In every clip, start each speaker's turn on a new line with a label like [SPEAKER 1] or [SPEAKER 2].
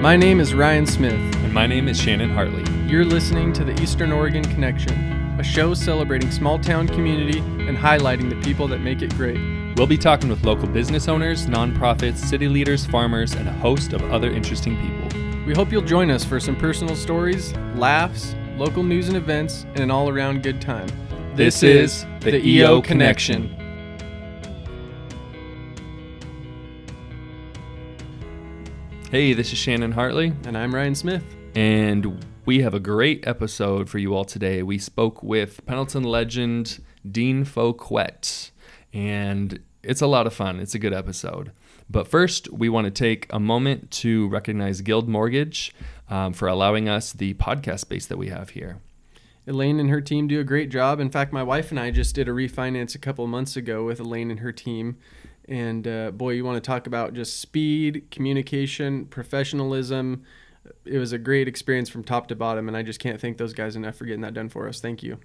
[SPEAKER 1] My name is Ryan Smith.
[SPEAKER 2] And my name is Shannon Hartley.
[SPEAKER 1] You're listening to the Eastern Oregon Connection, a show celebrating small town community and highlighting the people that make it great.
[SPEAKER 2] We'll be talking with local business owners, nonprofits, city leaders, farmers, and a host of other interesting people.
[SPEAKER 1] We hope you'll join us for some personal stories, laughs, local news and events, and an all around good time.
[SPEAKER 2] This is the EO Connection. Hey, this is Shannon Hartley,
[SPEAKER 1] And I'm Ryan Smith.
[SPEAKER 2] and we have a great episode for you all today. We spoke with Pendleton legend Dean Fouquette, and it's a lot of fun. It's a good episode. But first, we want to take a moment to recognize Guild Mortgage um, for allowing us the podcast space that we have here.
[SPEAKER 1] Elaine and her team do a great job. In fact, my wife and I just did a refinance a couple of months ago with Elaine and her team. And uh, boy, you want to talk about just speed, communication, professionalism. It was a great experience from top to bottom, and I just can't thank those guys enough for getting that done for us. Thank you.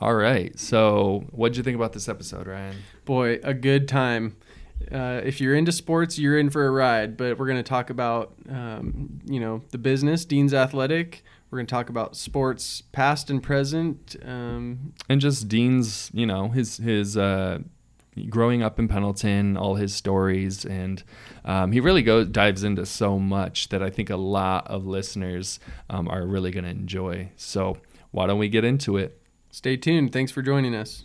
[SPEAKER 2] All right. So, what'd you think about this episode, Ryan?
[SPEAKER 1] Boy, a good time. Uh, if you're into sports, you're in for a ride. But we're going to talk about, um, you know, the business, Dean's Athletic. We're going to talk about sports, past and present. Um,
[SPEAKER 2] and just Dean's, you know, his his uh, growing up in Pendleton, all his stories, and um, he really goes dives into so much that I think a lot of listeners um, are really going to enjoy. So why don't we get into it?
[SPEAKER 1] stay tuned. Thanks for joining us.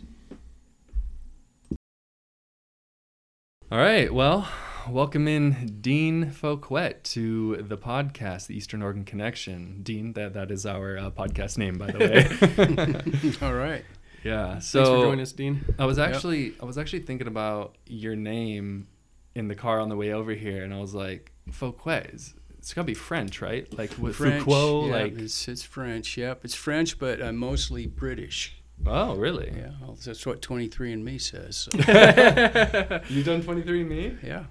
[SPEAKER 2] All right. Well, welcome in Dean Fouquette to the podcast, the Eastern Oregon Connection. Dean, that that is our uh, podcast name, by the way.
[SPEAKER 3] All right.
[SPEAKER 2] Yeah. So
[SPEAKER 1] Thanks for joining us, Dean.
[SPEAKER 2] I was actually I was actually thinking about your name in the car on the way over here, and I was like, Fouquette. Is, it's gotta be French, right? Like with
[SPEAKER 3] French.
[SPEAKER 2] Foucault,
[SPEAKER 3] yeah,
[SPEAKER 2] like
[SPEAKER 3] it's, it's French. Yep, it's French, but uh, mostly British.
[SPEAKER 2] oh, really?
[SPEAKER 3] Yeah, well, that's what 23andMe says. So,
[SPEAKER 2] You done 23andMe?
[SPEAKER 3] yeah,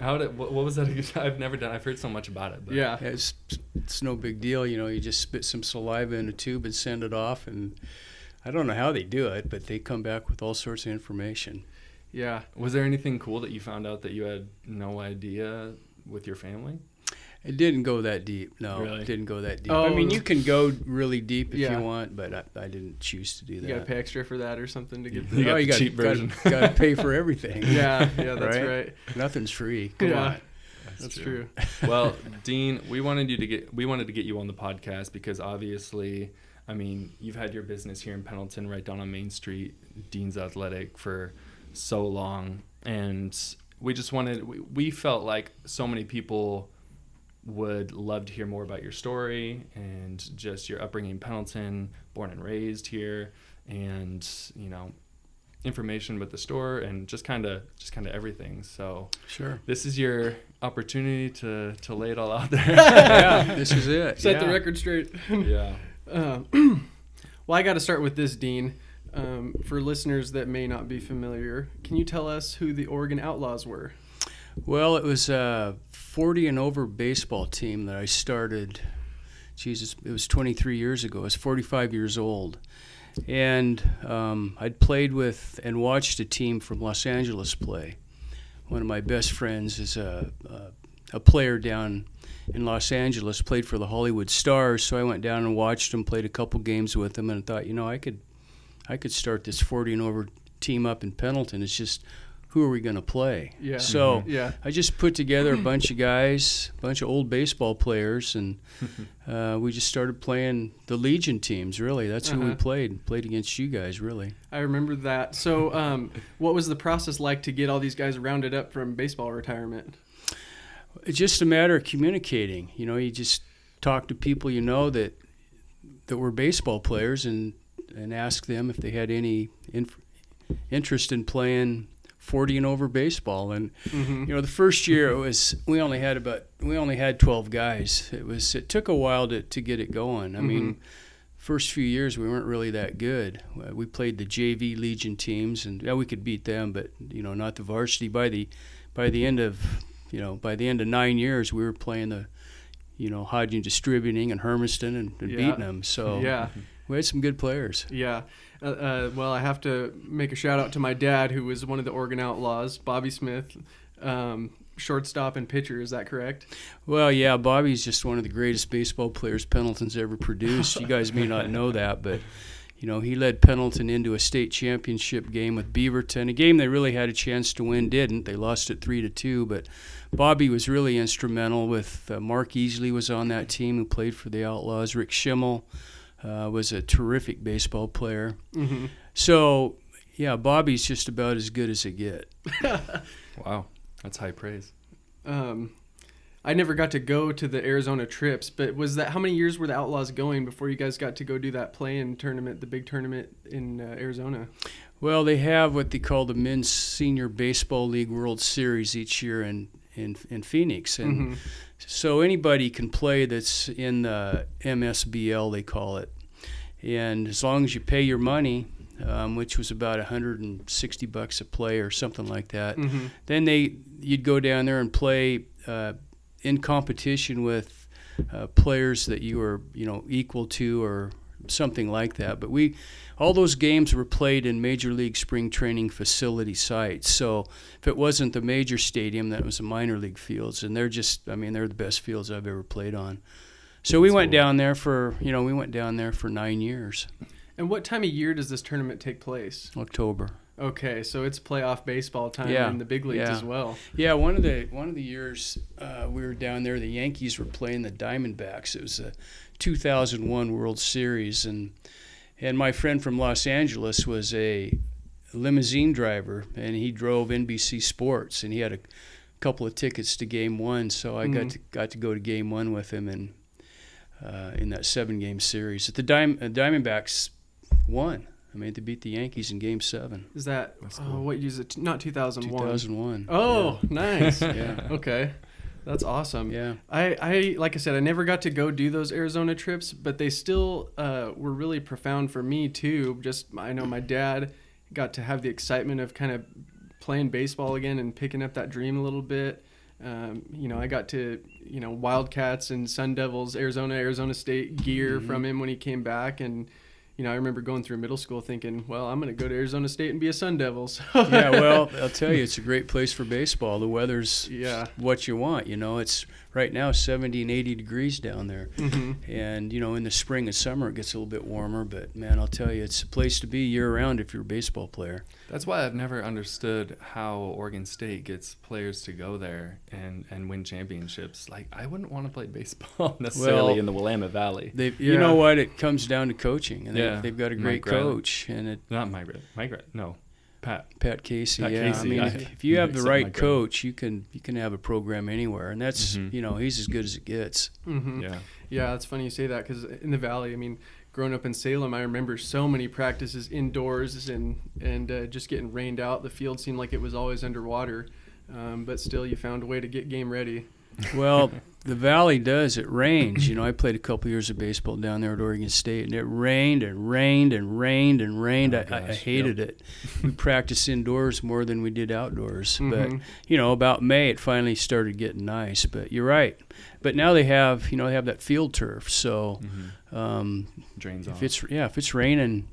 [SPEAKER 2] How did what, what was that? I've never done. I've heard so much about it. But
[SPEAKER 1] Yeah.
[SPEAKER 3] it's it's no big deal. You know, you just spit some saliva in a tube and send it off, and I don't know how they do it, but they come back with all sorts of information.
[SPEAKER 1] Yeah.
[SPEAKER 2] Was there anything cool that you found out that you had no idea with your family?
[SPEAKER 3] It didn't go that deep. No,
[SPEAKER 2] Really?
[SPEAKER 3] it didn't go that deep.
[SPEAKER 1] Oh.
[SPEAKER 3] I mean, you can go really deep if
[SPEAKER 1] Yeah.
[SPEAKER 3] you want, but I, I didn't choose to do that.
[SPEAKER 1] You got to pay extra for that or something to get
[SPEAKER 2] You
[SPEAKER 1] the.
[SPEAKER 2] got oh, the
[SPEAKER 3] gotta-
[SPEAKER 2] cheap
[SPEAKER 3] gotta-
[SPEAKER 2] version.
[SPEAKER 3] Got to pay for everything.
[SPEAKER 1] Yeah, yeah, that's
[SPEAKER 3] Right?
[SPEAKER 1] right.
[SPEAKER 3] Nothing's free. Come
[SPEAKER 1] Yeah.
[SPEAKER 3] on.
[SPEAKER 1] That's true.
[SPEAKER 2] well, Dean, we wanted you to get we wanted to get you on the podcast because obviously, I mean, you've had your business here in Pendleton, right down on Main Street, Dean's Athletic, for so long, and we just wanted we, we felt like so many people would love to hear more about your story and just your upbringing in Pendleton, born and raised here, and you know information about the store and just kind of just kind of everything so
[SPEAKER 3] Sure.
[SPEAKER 2] this is your opportunity to to lay it all out there.
[SPEAKER 3] yeah, this is it.
[SPEAKER 1] Set the record straight.
[SPEAKER 2] yeah.
[SPEAKER 1] Uh, well, I got to start with this, Dean. Um, for listeners that may not be familiar, can you tell us who the Oregon Outlaws were?
[SPEAKER 3] Well, it was a 40 and over baseball team that I started. Jesus, it was 23 years ago. I was 45 years old. And um, I'd played with and watched a team from Los Angeles play. One of my best friends is a, a, a player down in Los Angeles, played for the Hollywood Stars. So I went down and watched him, played a couple games with him, and thought, you know, I could, I could start this 40 and over team up in Pendleton. It's just, who are we going to play?
[SPEAKER 1] Yeah.
[SPEAKER 3] So
[SPEAKER 1] Yeah.
[SPEAKER 3] I just put together a bunch of guys, a bunch of old baseball players, and uh, we just started playing the Legion teams. Really, that's who we
[SPEAKER 1] Uh-huh.
[SPEAKER 3] played. Played against you guys, really.
[SPEAKER 1] I remember that. So, um, what was the process like to get all these guys rounded up from baseball retirement?
[SPEAKER 3] It's just a matter of communicating. You know, you just talk to people you know that that were baseball players, and and ask them if they had any inf- interest in playing 40 and over baseball. And
[SPEAKER 1] Mm-hmm.
[SPEAKER 3] You know, the first year it was we only had about we only had 12 guys. It was it took a while to, to get it going. I mean, first few years we weren't really that good. Uh, We played the JV Legion teams and yeah, we could beat them, but you know, not the varsity. By the by the end of you know by the end of nine years, we were playing the you know Hodgin Distributing and Hermiston and, and
[SPEAKER 1] Yeah.
[SPEAKER 3] beating them. So
[SPEAKER 1] Yeah.
[SPEAKER 3] we had some good players.
[SPEAKER 1] Yeah. Uh, uh, well, I have to make a shout out to my dad, who was one of the Oregon Outlaws, Bobby Smith. um, shortstop and pitcher. Is that correct?
[SPEAKER 3] Well, yeah, Bobby's just one of the greatest baseball players Pendleton's ever produced. You guys may not know that, but you know he led Pendleton into a state championship game with Beaverton, a game they really had a chance to win. Didn't they? Lost it three to two, but Bobby was really instrumental. With uh, Mark Easley was on that team who played for the Outlaws. Rick Schimmel uh, was a terrific baseball player.
[SPEAKER 1] Mm-hmm.
[SPEAKER 3] So yeah, Bobby's just about as good as it get.
[SPEAKER 2] Wow, that's high praise.
[SPEAKER 1] Um, I never got to go to the Arizona trips, but was that how many years were the Outlaws going before you guys got to go do that play-in tournament, the big tournament in uh, Arizona?
[SPEAKER 3] Well, they have what they call the Men's Senior Baseball League World Series each year in in, in Phoenix, and
[SPEAKER 1] Mhm.
[SPEAKER 3] so anybody can play that's in the MSBL they call it, and as long as you pay your money, um, which was about 160 bucks a play or something like that,
[SPEAKER 1] Mhm.
[SPEAKER 3] then they you'd go down there and play uh, in competition with uh, players that you were you know equal to or something like that. But we all those games were played in major league spring training facility sites. So if it wasn't the major stadium, that was the minor league fields, and they're just I mean they're the best fields I've ever played on. So we
[SPEAKER 2] That's
[SPEAKER 3] went
[SPEAKER 2] cool.
[SPEAKER 3] down there for you know we went down there for nine years.
[SPEAKER 1] And what time of year does this tournament take place?
[SPEAKER 3] October.
[SPEAKER 1] Okay, so it's playoff baseball time
[SPEAKER 3] Yeah,
[SPEAKER 1] in the big leagues
[SPEAKER 3] yeah.
[SPEAKER 1] as well.
[SPEAKER 3] Yeah, one of the one of the years uh, we were down there, the Yankees were playing the Diamondbacks. It was a 2001 World Series, and and my friend from Los Angeles was a limousine driver, and he drove NBC Sports, and he had a couple of tickets to Game One, so I got
[SPEAKER 1] Mhm.
[SPEAKER 3] to got to go to Game One with him, and uh, in that seven game series, the Dim- uh, Diamondbacks won. I mean, they beat the Yankees in Game Seven,
[SPEAKER 1] Is that
[SPEAKER 2] That's
[SPEAKER 1] oh,
[SPEAKER 2] cool.
[SPEAKER 1] what year is it? Not 2001.
[SPEAKER 3] 2001.
[SPEAKER 1] Oh, nice.
[SPEAKER 3] Yeah.
[SPEAKER 1] Okay. That's awesome.
[SPEAKER 3] yeah.
[SPEAKER 1] I, I like I said, I never got to go do those Arizona trips, but they still uh, were really profound for me too. Just I know my dad got to have the excitement of kind of playing baseball again and picking up that dream a little bit. Um, you know, I got to you know Wildcats and Sun Devils, Arizona, Arizona State gear
[SPEAKER 3] Mhm.
[SPEAKER 1] from him when he came back, and you know I remember going through middle school thinking, well, I'm going to go to Arizona State and be a Sun Devil. So
[SPEAKER 3] yeah, well, I'll tell you, it's a great place for baseball. The weather's
[SPEAKER 1] yeah.
[SPEAKER 3] what you want. You know, it's right now 70 and 80 degrees down there.
[SPEAKER 1] hmm
[SPEAKER 3] And, you know, in the spring and summer, it gets a little bit warmer. But, man, I'll tell you, it's a place to be year round if you're a baseball player.
[SPEAKER 2] That's why I've never understood how Oregon State gets players to go there and, and win championships. Like, I wouldn't want to play baseball necessarily
[SPEAKER 3] Well,
[SPEAKER 2] in the Willamette Valley.
[SPEAKER 1] Yeah.
[SPEAKER 3] You know what? It comes down to coaching. And
[SPEAKER 2] Yeah.
[SPEAKER 3] they, they've got a great
[SPEAKER 2] Riley.
[SPEAKER 3] coach. And it,
[SPEAKER 2] Not Migrat. Migrat. No. Pat.
[SPEAKER 3] Pat Casey,
[SPEAKER 2] Pat
[SPEAKER 3] yeah.
[SPEAKER 2] Casey,
[SPEAKER 3] I mean,
[SPEAKER 2] I-
[SPEAKER 3] if, if you have the right
[SPEAKER 2] Mike Riley.
[SPEAKER 3] coach, you can you can have a program anywhere, and that's
[SPEAKER 2] Mhm.
[SPEAKER 3] you know he's as good as it gets.
[SPEAKER 1] hmm
[SPEAKER 2] Yeah.
[SPEAKER 1] Yeah, it's funny you say that because in the valley, I mean, growing up in Salem, I remember so many practices indoors and and uh, just getting rained out. The field seemed like it was always underwater, um, but still, you found a way to get game ready.
[SPEAKER 3] Well, the valley does. It rains. You know, I played a couple years of baseball down there at Oregon State, and it rained and rained and rained and rained.
[SPEAKER 2] Oh,
[SPEAKER 3] I, I, hated it. We practiced indoors more than we did outdoors. But
[SPEAKER 1] Mhm.
[SPEAKER 3] you know, about May it finally started getting nice. But you're right. But now they have, you know, they have that field turf. So
[SPEAKER 2] hmm
[SPEAKER 3] um,
[SPEAKER 2] Drains
[SPEAKER 3] if
[SPEAKER 2] off.
[SPEAKER 3] it's yeah, if it's raining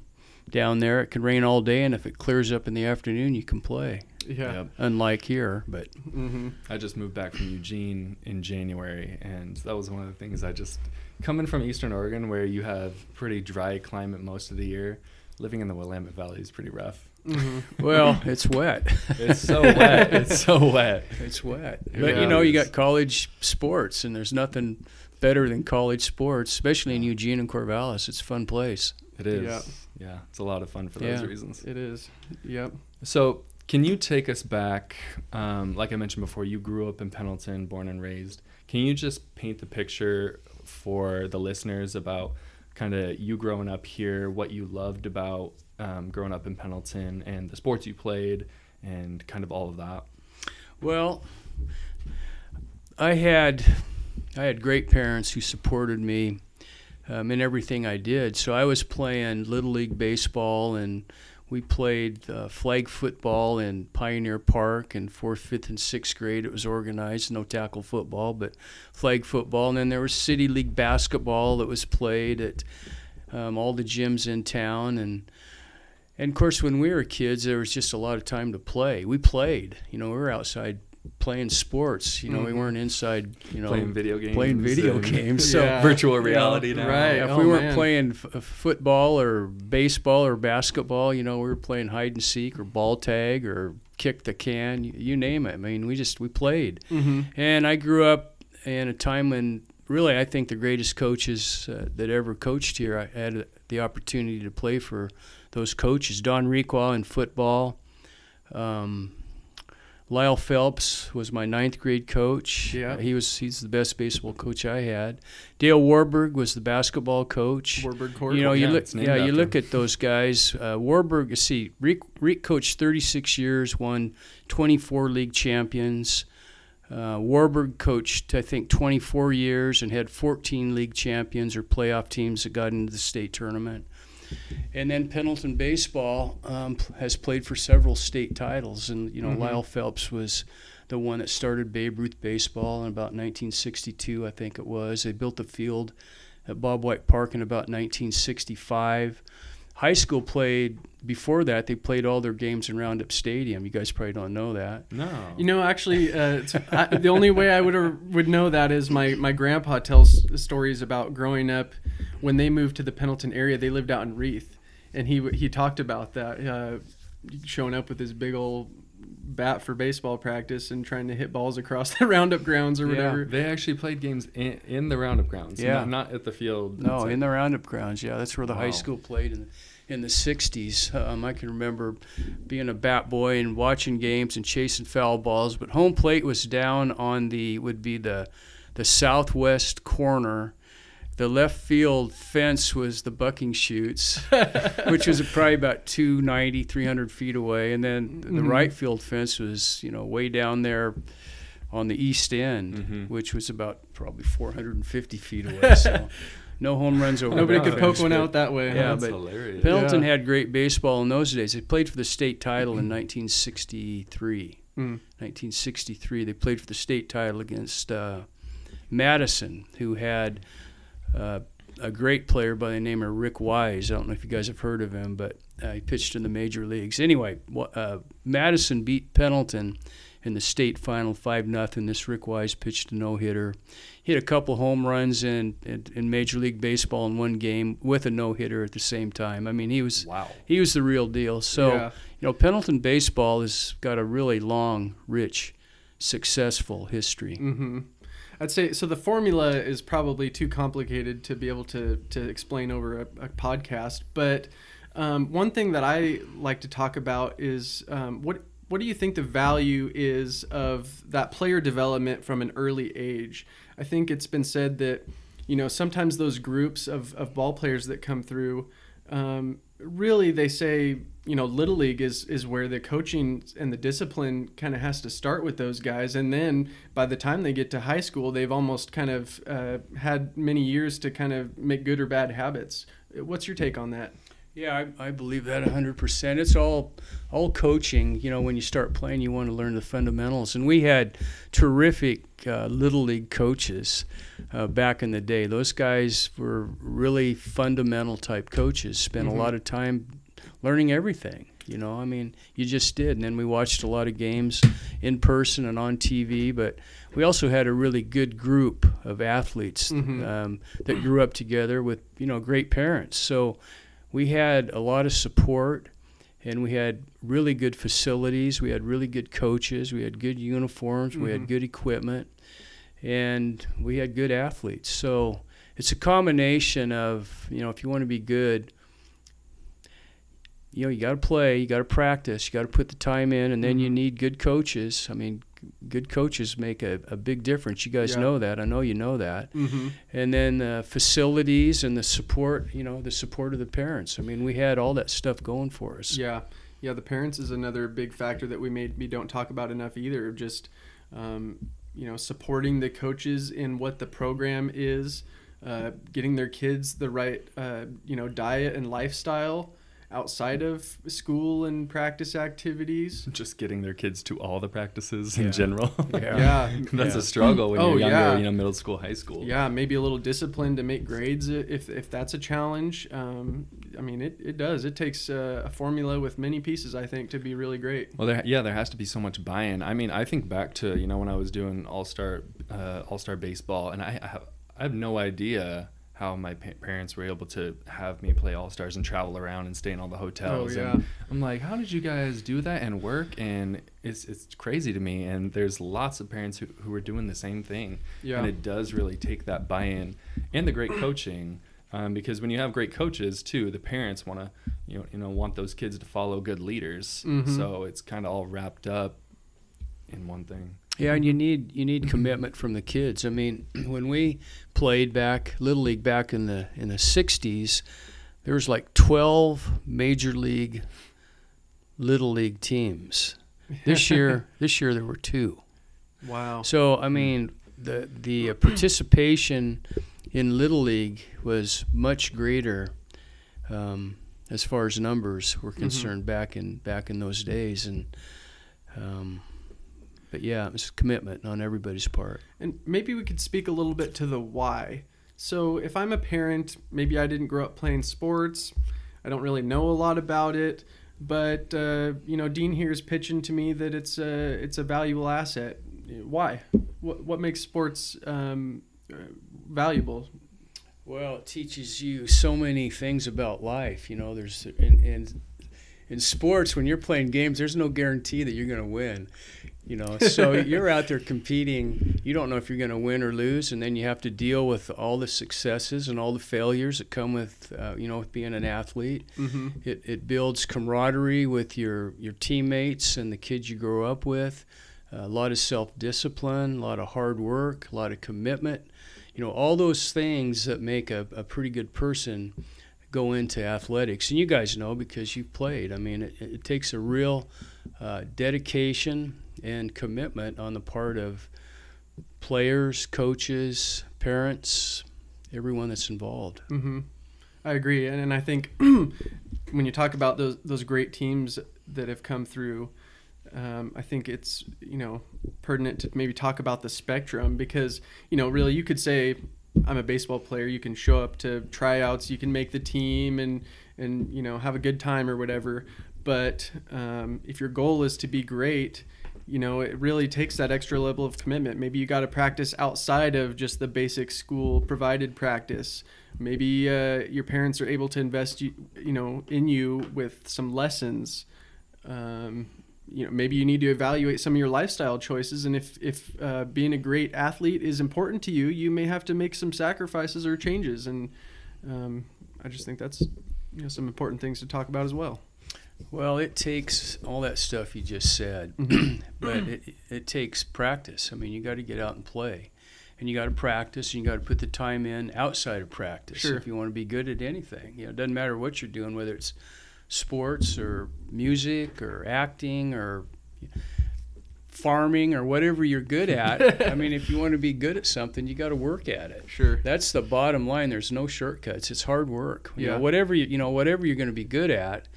[SPEAKER 3] down there, it can rain all day, and if it clears up in the afternoon, you can play.
[SPEAKER 1] Yeah.
[SPEAKER 2] Yep.
[SPEAKER 3] Unlike here, but
[SPEAKER 1] hmm
[SPEAKER 2] I just moved back from Eugene in January, and that was one of the things I just coming from Eastern Oregon, where you have pretty dry climate most of the year. Living in the Willamette Valley is pretty rough.
[SPEAKER 1] hmm
[SPEAKER 3] well, it's wet.
[SPEAKER 2] It's so wet. It's so wet.
[SPEAKER 3] It's wet.
[SPEAKER 2] It
[SPEAKER 3] But you
[SPEAKER 1] really
[SPEAKER 3] know, you got college sports, and there's nothing better than college sports, especially in Eugene and Corvallis. It's a fun place.
[SPEAKER 2] It is.
[SPEAKER 1] Yeah.
[SPEAKER 2] Yeah, it's a lot of fun for those
[SPEAKER 3] Yeah.
[SPEAKER 2] reasons.
[SPEAKER 1] It is. Yep.
[SPEAKER 2] So, can you take us back? Um, like I mentioned before, you grew up in Pendleton, born and raised. Can you just paint the picture for the listeners about kind of you growing up here, what you loved about um, growing up in Pendleton, and the sports you played, and kind of all of that?
[SPEAKER 3] Well, I had I had great parents who supported me um, in everything I did. So I was playing little league baseball, and we played uh, flag football in Pioneer Park in fourth, fifth, and sixth grade. It was organized, no tackle football, but flag football. And then there was city league basketball that was played at um, all the gyms in town, and and of course, when we were kids, there was just a lot of time to play. We played, you know, we were outside playing sports. You know, we
[SPEAKER 1] Mhm.
[SPEAKER 3] weren't inside. You know,
[SPEAKER 2] playing video games,
[SPEAKER 3] playing video
[SPEAKER 2] and
[SPEAKER 3] games. So
[SPEAKER 1] Yeah.
[SPEAKER 2] virtual
[SPEAKER 3] you know,
[SPEAKER 2] reality now.
[SPEAKER 1] right.
[SPEAKER 3] if
[SPEAKER 1] Oh,
[SPEAKER 3] we weren't
[SPEAKER 1] man.
[SPEAKER 3] playing f- football or baseball or basketball, you know, we were playing hide and seek or ball tag or kick the can. You, you name it. I mean, we just we played.
[SPEAKER 1] Mm-hmm.
[SPEAKER 3] And I grew up in a time when really I think the greatest coaches uh, that ever coached here, I had the opportunity to play for those coaches. Don Requa in football. Um, Lyle Phelps was my ninth grade coach.
[SPEAKER 1] Yeah.
[SPEAKER 3] Uh, he was he's the best baseball coach I had. Dale Warburg was the basketball coach.
[SPEAKER 1] Warburg Court.
[SPEAKER 3] You know, you
[SPEAKER 2] Yeah,
[SPEAKER 3] look, yeah, you
[SPEAKER 2] after
[SPEAKER 3] look at those guys. Uh, Warburg, you see, Reek, Reek coached 36 years, won 24 league champions. Uh, Warburg coached, I think, 24 years and had 14 league champions or playoff teams that got into the state tournament. And then Pendleton baseball um, has played for several state titles, and you know
[SPEAKER 1] Mhm.
[SPEAKER 3] Lyle Phelps was the one that started Babe Ruth baseball in about 1962, I think it was. They built the field at Bob White Park in about 1965. High school played before that. They played all their games in Roundup Stadium. You guys probably don't know that.
[SPEAKER 2] No.
[SPEAKER 1] You know, actually, uh, it's, I, the only way I would would know that is my my grandpa tells stories about growing up when they moved to the Pendleton area. They lived out in Reith, and he he talked about that uh, showing up with his big old bat for baseball practice and trying to hit balls across the Roundup grounds or whatever.
[SPEAKER 3] Yeah.
[SPEAKER 1] whatever.
[SPEAKER 2] They actually played games in, in the Roundup grounds.
[SPEAKER 3] Yeah.
[SPEAKER 2] Not, not at the field.
[SPEAKER 3] No,
[SPEAKER 2] It's like-
[SPEAKER 3] in the Roundup grounds. Yeah, that's where the high school played in in the '60s. Um, I can remember being a bat boy and watching games and chasing foul balls. But home plate was down on the would be the the southwest corner. The left field fence was the bucking chutes, which was probably about 290, 300 feet away. And then the
[SPEAKER 1] Mhm.
[SPEAKER 3] right field fence was, you know, way down there on the east end,
[SPEAKER 2] Mhm.
[SPEAKER 3] which was about probably 450 feet away. So no home runs over
[SPEAKER 1] Nobody could poke one out that way.
[SPEAKER 3] Yeah,
[SPEAKER 1] huh?
[SPEAKER 2] That's
[SPEAKER 3] but
[SPEAKER 2] hilarious.
[SPEAKER 3] Pendleton
[SPEAKER 1] Yeah.
[SPEAKER 3] had great baseball in those days. They played for the state title in 1963.
[SPEAKER 1] Mm.
[SPEAKER 3] 1963. They played for the state title against uh, Madison, who had uh, a great player by the name of Rick Wise. I don't know if you guys have heard of him, but uh, he pitched in the major leagues. Anyway, uh, Madison beat Pendleton in the state final five nothing. This Rick Wise pitched a no hitter. He had a couple home runs in, in in Major League Baseball in one game with a no hitter at the same time. I mean, he was
[SPEAKER 2] Wow.
[SPEAKER 3] he was the real deal. So
[SPEAKER 1] Yeah.
[SPEAKER 3] you know, Pendleton baseball has got a really long, rich, successful history.
[SPEAKER 1] hmm I'd say so. The formula is probably too complicated to be able to to explain over a, a podcast. But um, one thing that I like to talk about is um, what what do you think the value is of that player development from an early age? I think it's been said that you know sometimes those groups of, of ball players that come through um, really they say you know little league is is where the coaching and the discipline kind of has to start with those guys and then by the time they get to high school they've almost kind of uh, had many years to kind of make good or bad habits what's your take on that
[SPEAKER 3] Yeah, I, I believe that 100%. It's all all coaching. You know, when you start playing, you want to learn the fundamentals. And we had terrific uh, little league coaches uh, back in the day. Those guys were really fundamental type coaches. Spent
[SPEAKER 1] Mhm.
[SPEAKER 3] a lot of time learning everything. You know, I mean, you just did. And then we watched a lot of games in person and on TV. But we also had a really good group of athletes
[SPEAKER 1] Mhm.
[SPEAKER 3] um, that grew up together with you know great parents. So we had a lot of support and we had really good facilities we had really good coaches we had good uniforms we
[SPEAKER 1] Mhm.
[SPEAKER 3] had good equipment and we had good athletes so it's a combination of you know if you want to be good you know you got to play you got to practice you got to put the time in and then you
[SPEAKER 1] Mhm.
[SPEAKER 3] need good coaches i mean good coaches make a, a big difference you guys
[SPEAKER 1] Yeah.
[SPEAKER 3] know that i know you know that
[SPEAKER 1] mm-hmm.
[SPEAKER 3] and then uh, facilities and the support you know the support of the parents i mean we had all that stuff going for us
[SPEAKER 1] Yeah, yeah. The parents is another big factor that we maybe don't talk about enough either. Just um, you know, supporting the coaches in what the program is, uh, getting their kids the right uh, you know diet and lifestyle outside of school and practice activities.
[SPEAKER 2] Just getting their kids to all the practices
[SPEAKER 3] Yeah.
[SPEAKER 2] in general.
[SPEAKER 3] Yeah.
[SPEAKER 1] Yeah,
[SPEAKER 2] That's
[SPEAKER 3] Yeah.
[SPEAKER 2] a struggle when
[SPEAKER 1] Oh,
[SPEAKER 2] you're younger,
[SPEAKER 1] yeah.
[SPEAKER 2] you know, middle school, high school.
[SPEAKER 1] Yeah, maybe a little discipline to make grades if if that's a challenge. Um, I mean, it, it does. It takes uh, a formula with many pieces, I think, to be really great.
[SPEAKER 2] Well, there, yeah, there has to be so much buy-in. I mean, I think back to you know when I was doing all star uh, all star baseball, and I, I have I have no idea how my pa- parents were able to have me play all stars and travel around and stay in all the hotels.
[SPEAKER 1] Oh, yeah.
[SPEAKER 2] And I'm like, how did you guys do that and work? And it's it's crazy to me. And there's lots of parents who who are doing the same thing.
[SPEAKER 1] Yeah.
[SPEAKER 2] And it does really take that buy-in and the great coaching. Um, because when you have great coaches too, the parents want to, you know, you know, want those kids to follow good leaders.
[SPEAKER 1] Mhm.
[SPEAKER 2] So it's kind of all wrapped up in one thing.
[SPEAKER 3] Yeah, and you need you need commitment from the kids. I mean, when we played back little league back in the in the '60s, there was like 12 major league little league teams. This year, this year there were two.
[SPEAKER 1] Wow.
[SPEAKER 3] So I mean, the the uh, participation in little league was much greater um, as far as numbers were concerned back in back in those days, and um, but yeah, it's was commitment on everybody's part.
[SPEAKER 1] And maybe we could speak a little bit to the why. So, if I'm a parent, maybe I didn't grow up playing sports, I don't really know a lot about it, but uh, you know, Dean here is pitching to me that it's a it's a valuable asset. Why? What what makes sports um, uh, valuable?
[SPEAKER 3] Well, it teaches you so many things about life. You know, there's in in, in sports when you're playing games, there's no guarantee that you're going to win. You know, so you're out there competing. You don't know if you're going to win or lose, and then you have to deal with all the successes and all the failures that come with, uh, you know, with being an athlete.
[SPEAKER 1] Mm-hmm.
[SPEAKER 3] It, it builds camaraderie with your, your teammates and the kids you grow up with. a lot of self discipline, a lot of hard work, a lot of commitment. You know, all those things that make a, a pretty good person go into athletics. And you guys know because you've played. I mean, it, it takes a real uh, dedication and commitment on the part of players, coaches, parents, everyone that's involved.
[SPEAKER 1] Mm-hmm. I agree, and, and I think when you talk about those those great teams that have come through, um, I think it's you know pertinent to maybe talk about the spectrum because you know really you could say I'm a baseball player, you can show up to tryouts, you can make the team, and and you know have a good time or whatever. But um, if your goal is to be great, you know it really takes that extra level of commitment. Maybe you got to practice outside of just the basic school provided practice. Maybe uh, your parents are able to invest you, you know in you with some lessons. Um, you know maybe you need to evaluate some of your lifestyle choices and if if uh, being a great athlete is important to you you may have to make some sacrifices or changes and um, i just think that's you know some important things to talk about as well
[SPEAKER 3] Well, it takes all that stuff you just said, mm-hmm. but it, it takes practice. I mean, you got to get out and play, and you got to practice, and you got to put the time in outside of practice
[SPEAKER 1] Sure.
[SPEAKER 3] if you want to be good at anything. You know, it doesn't matter what you're doing, whether it's sports or music or acting or farming or whatever you're good at. I mean, if you want to be good at something, you got to work at it.
[SPEAKER 1] sure
[SPEAKER 3] That's the bottom line. There's no shortcuts. It's hard work. You
[SPEAKER 1] Yeah.
[SPEAKER 3] know, whatever you you know, whatever you're going to be good at,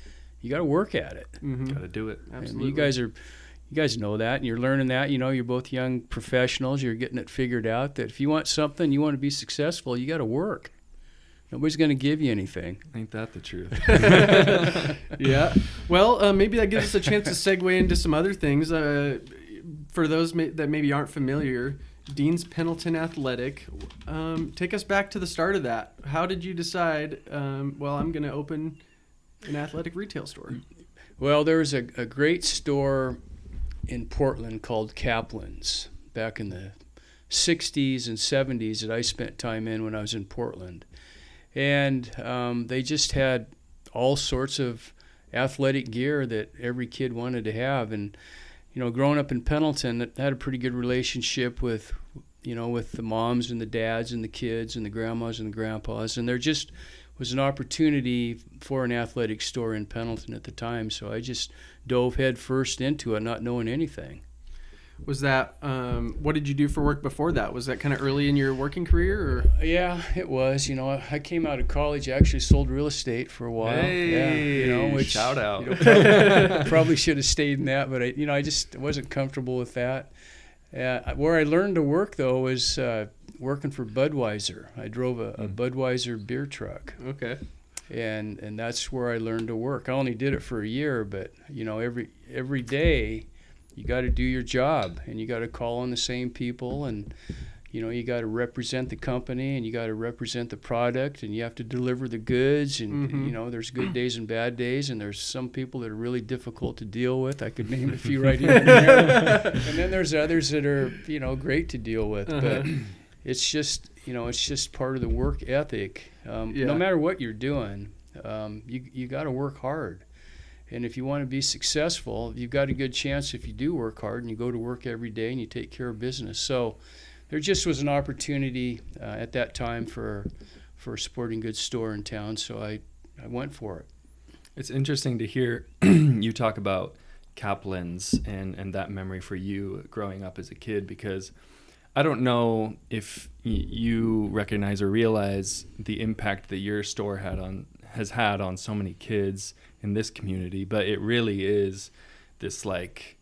[SPEAKER 3] you got to work at it.
[SPEAKER 1] mm-hmm.
[SPEAKER 2] Got to do it.
[SPEAKER 3] I mean,
[SPEAKER 1] absolutely
[SPEAKER 3] you guys are, you guys know that, and you're learning that. You know, you're both young professionals. You're getting it figured out that if you want something, you want to be successful, you got to work. Nobody's going to give you anything.
[SPEAKER 2] Ain't that the truth?
[SPEAKER 1] yeah. Well, uh, maybe that gives us a chance to segue into some other things. Uh, for those may- that maybe aren't familiar, Dean's Pendleton Athletic. Um, take us back to the start of that. How did you decide? Um, well, I'm going to open an athletic retail store.
[SPEAKER 3] Well, there was a, a great store in Portland called Kaplan's back in the 60s and 70s that I spent time in when I was in Portland. And um, they just had all sorts of athletic gear that every kid wanted to have. And, you know, growing up in Pendleton, I had a pretty good relationship with, you know, with the moms and the dads and the kids and the grandmas and the grandpas. And they're just was an opportunity for an athletic store in Pendleton at the time. So I just dove headfirst into it, not knowing anything.
[SPEAKER 1] Was that um, what did you do for work before that? Was that kind of early in your working career? Or?
[SPEAKER 3] Yeah, it was. You know, I came out of college. I actually sold real estate for a while. yeah, you know,
[SPEAKER 2] Hey,
[SPEAKER 3] which
[SPEAKER 2] shout out.
[SPEAKER 3] you know, probably, probably should have stayed in that, but I, you know, I just wasn't comfortable with that. Uh, where I learned to work though was uh, working for Budweiser. I drove a, a
[SPEAKER 1] Hmm.
[SPEAKER 3] Budweiser beer truck,
[SPEAKER 1] Okay.
[SPEAKER 3] and and that's where I learned to work. I only did it for a year, but you know every every day you got to do your job and you got to call on the same people and you know you got to represent the company and you got to represent the product and you have to deliver the goods and
[SPEAKER 1] Mhm.
[SPEAKER 3] you know there's good days and bad days and there's some people that are really difficult to deal with i could name a few right here and there and then there's others that are you know great to deal with
[SPEAKER 1] Uh-huh.
[SPEAKER 3] It's just you know it's just part of the work ethic. Um,
[SPEAKER 1] Yeah.
[SPEAKER 3] no matter what you're doing um, you, you got to work hard. And if you want to be successful you've got a good chance if you do work hard and you go to work every day and you take care of business. So there just was an opportunity uh, at that time for for a sporting goods store in town so i i went for it.
[SPEAKER 2] It's interesting to hear you talk about Kaplan's and, and that memory for you growing up as a kid because I don't know if you recognize or realize the impact that your store had on has had on so many kids in this community, but it really is this like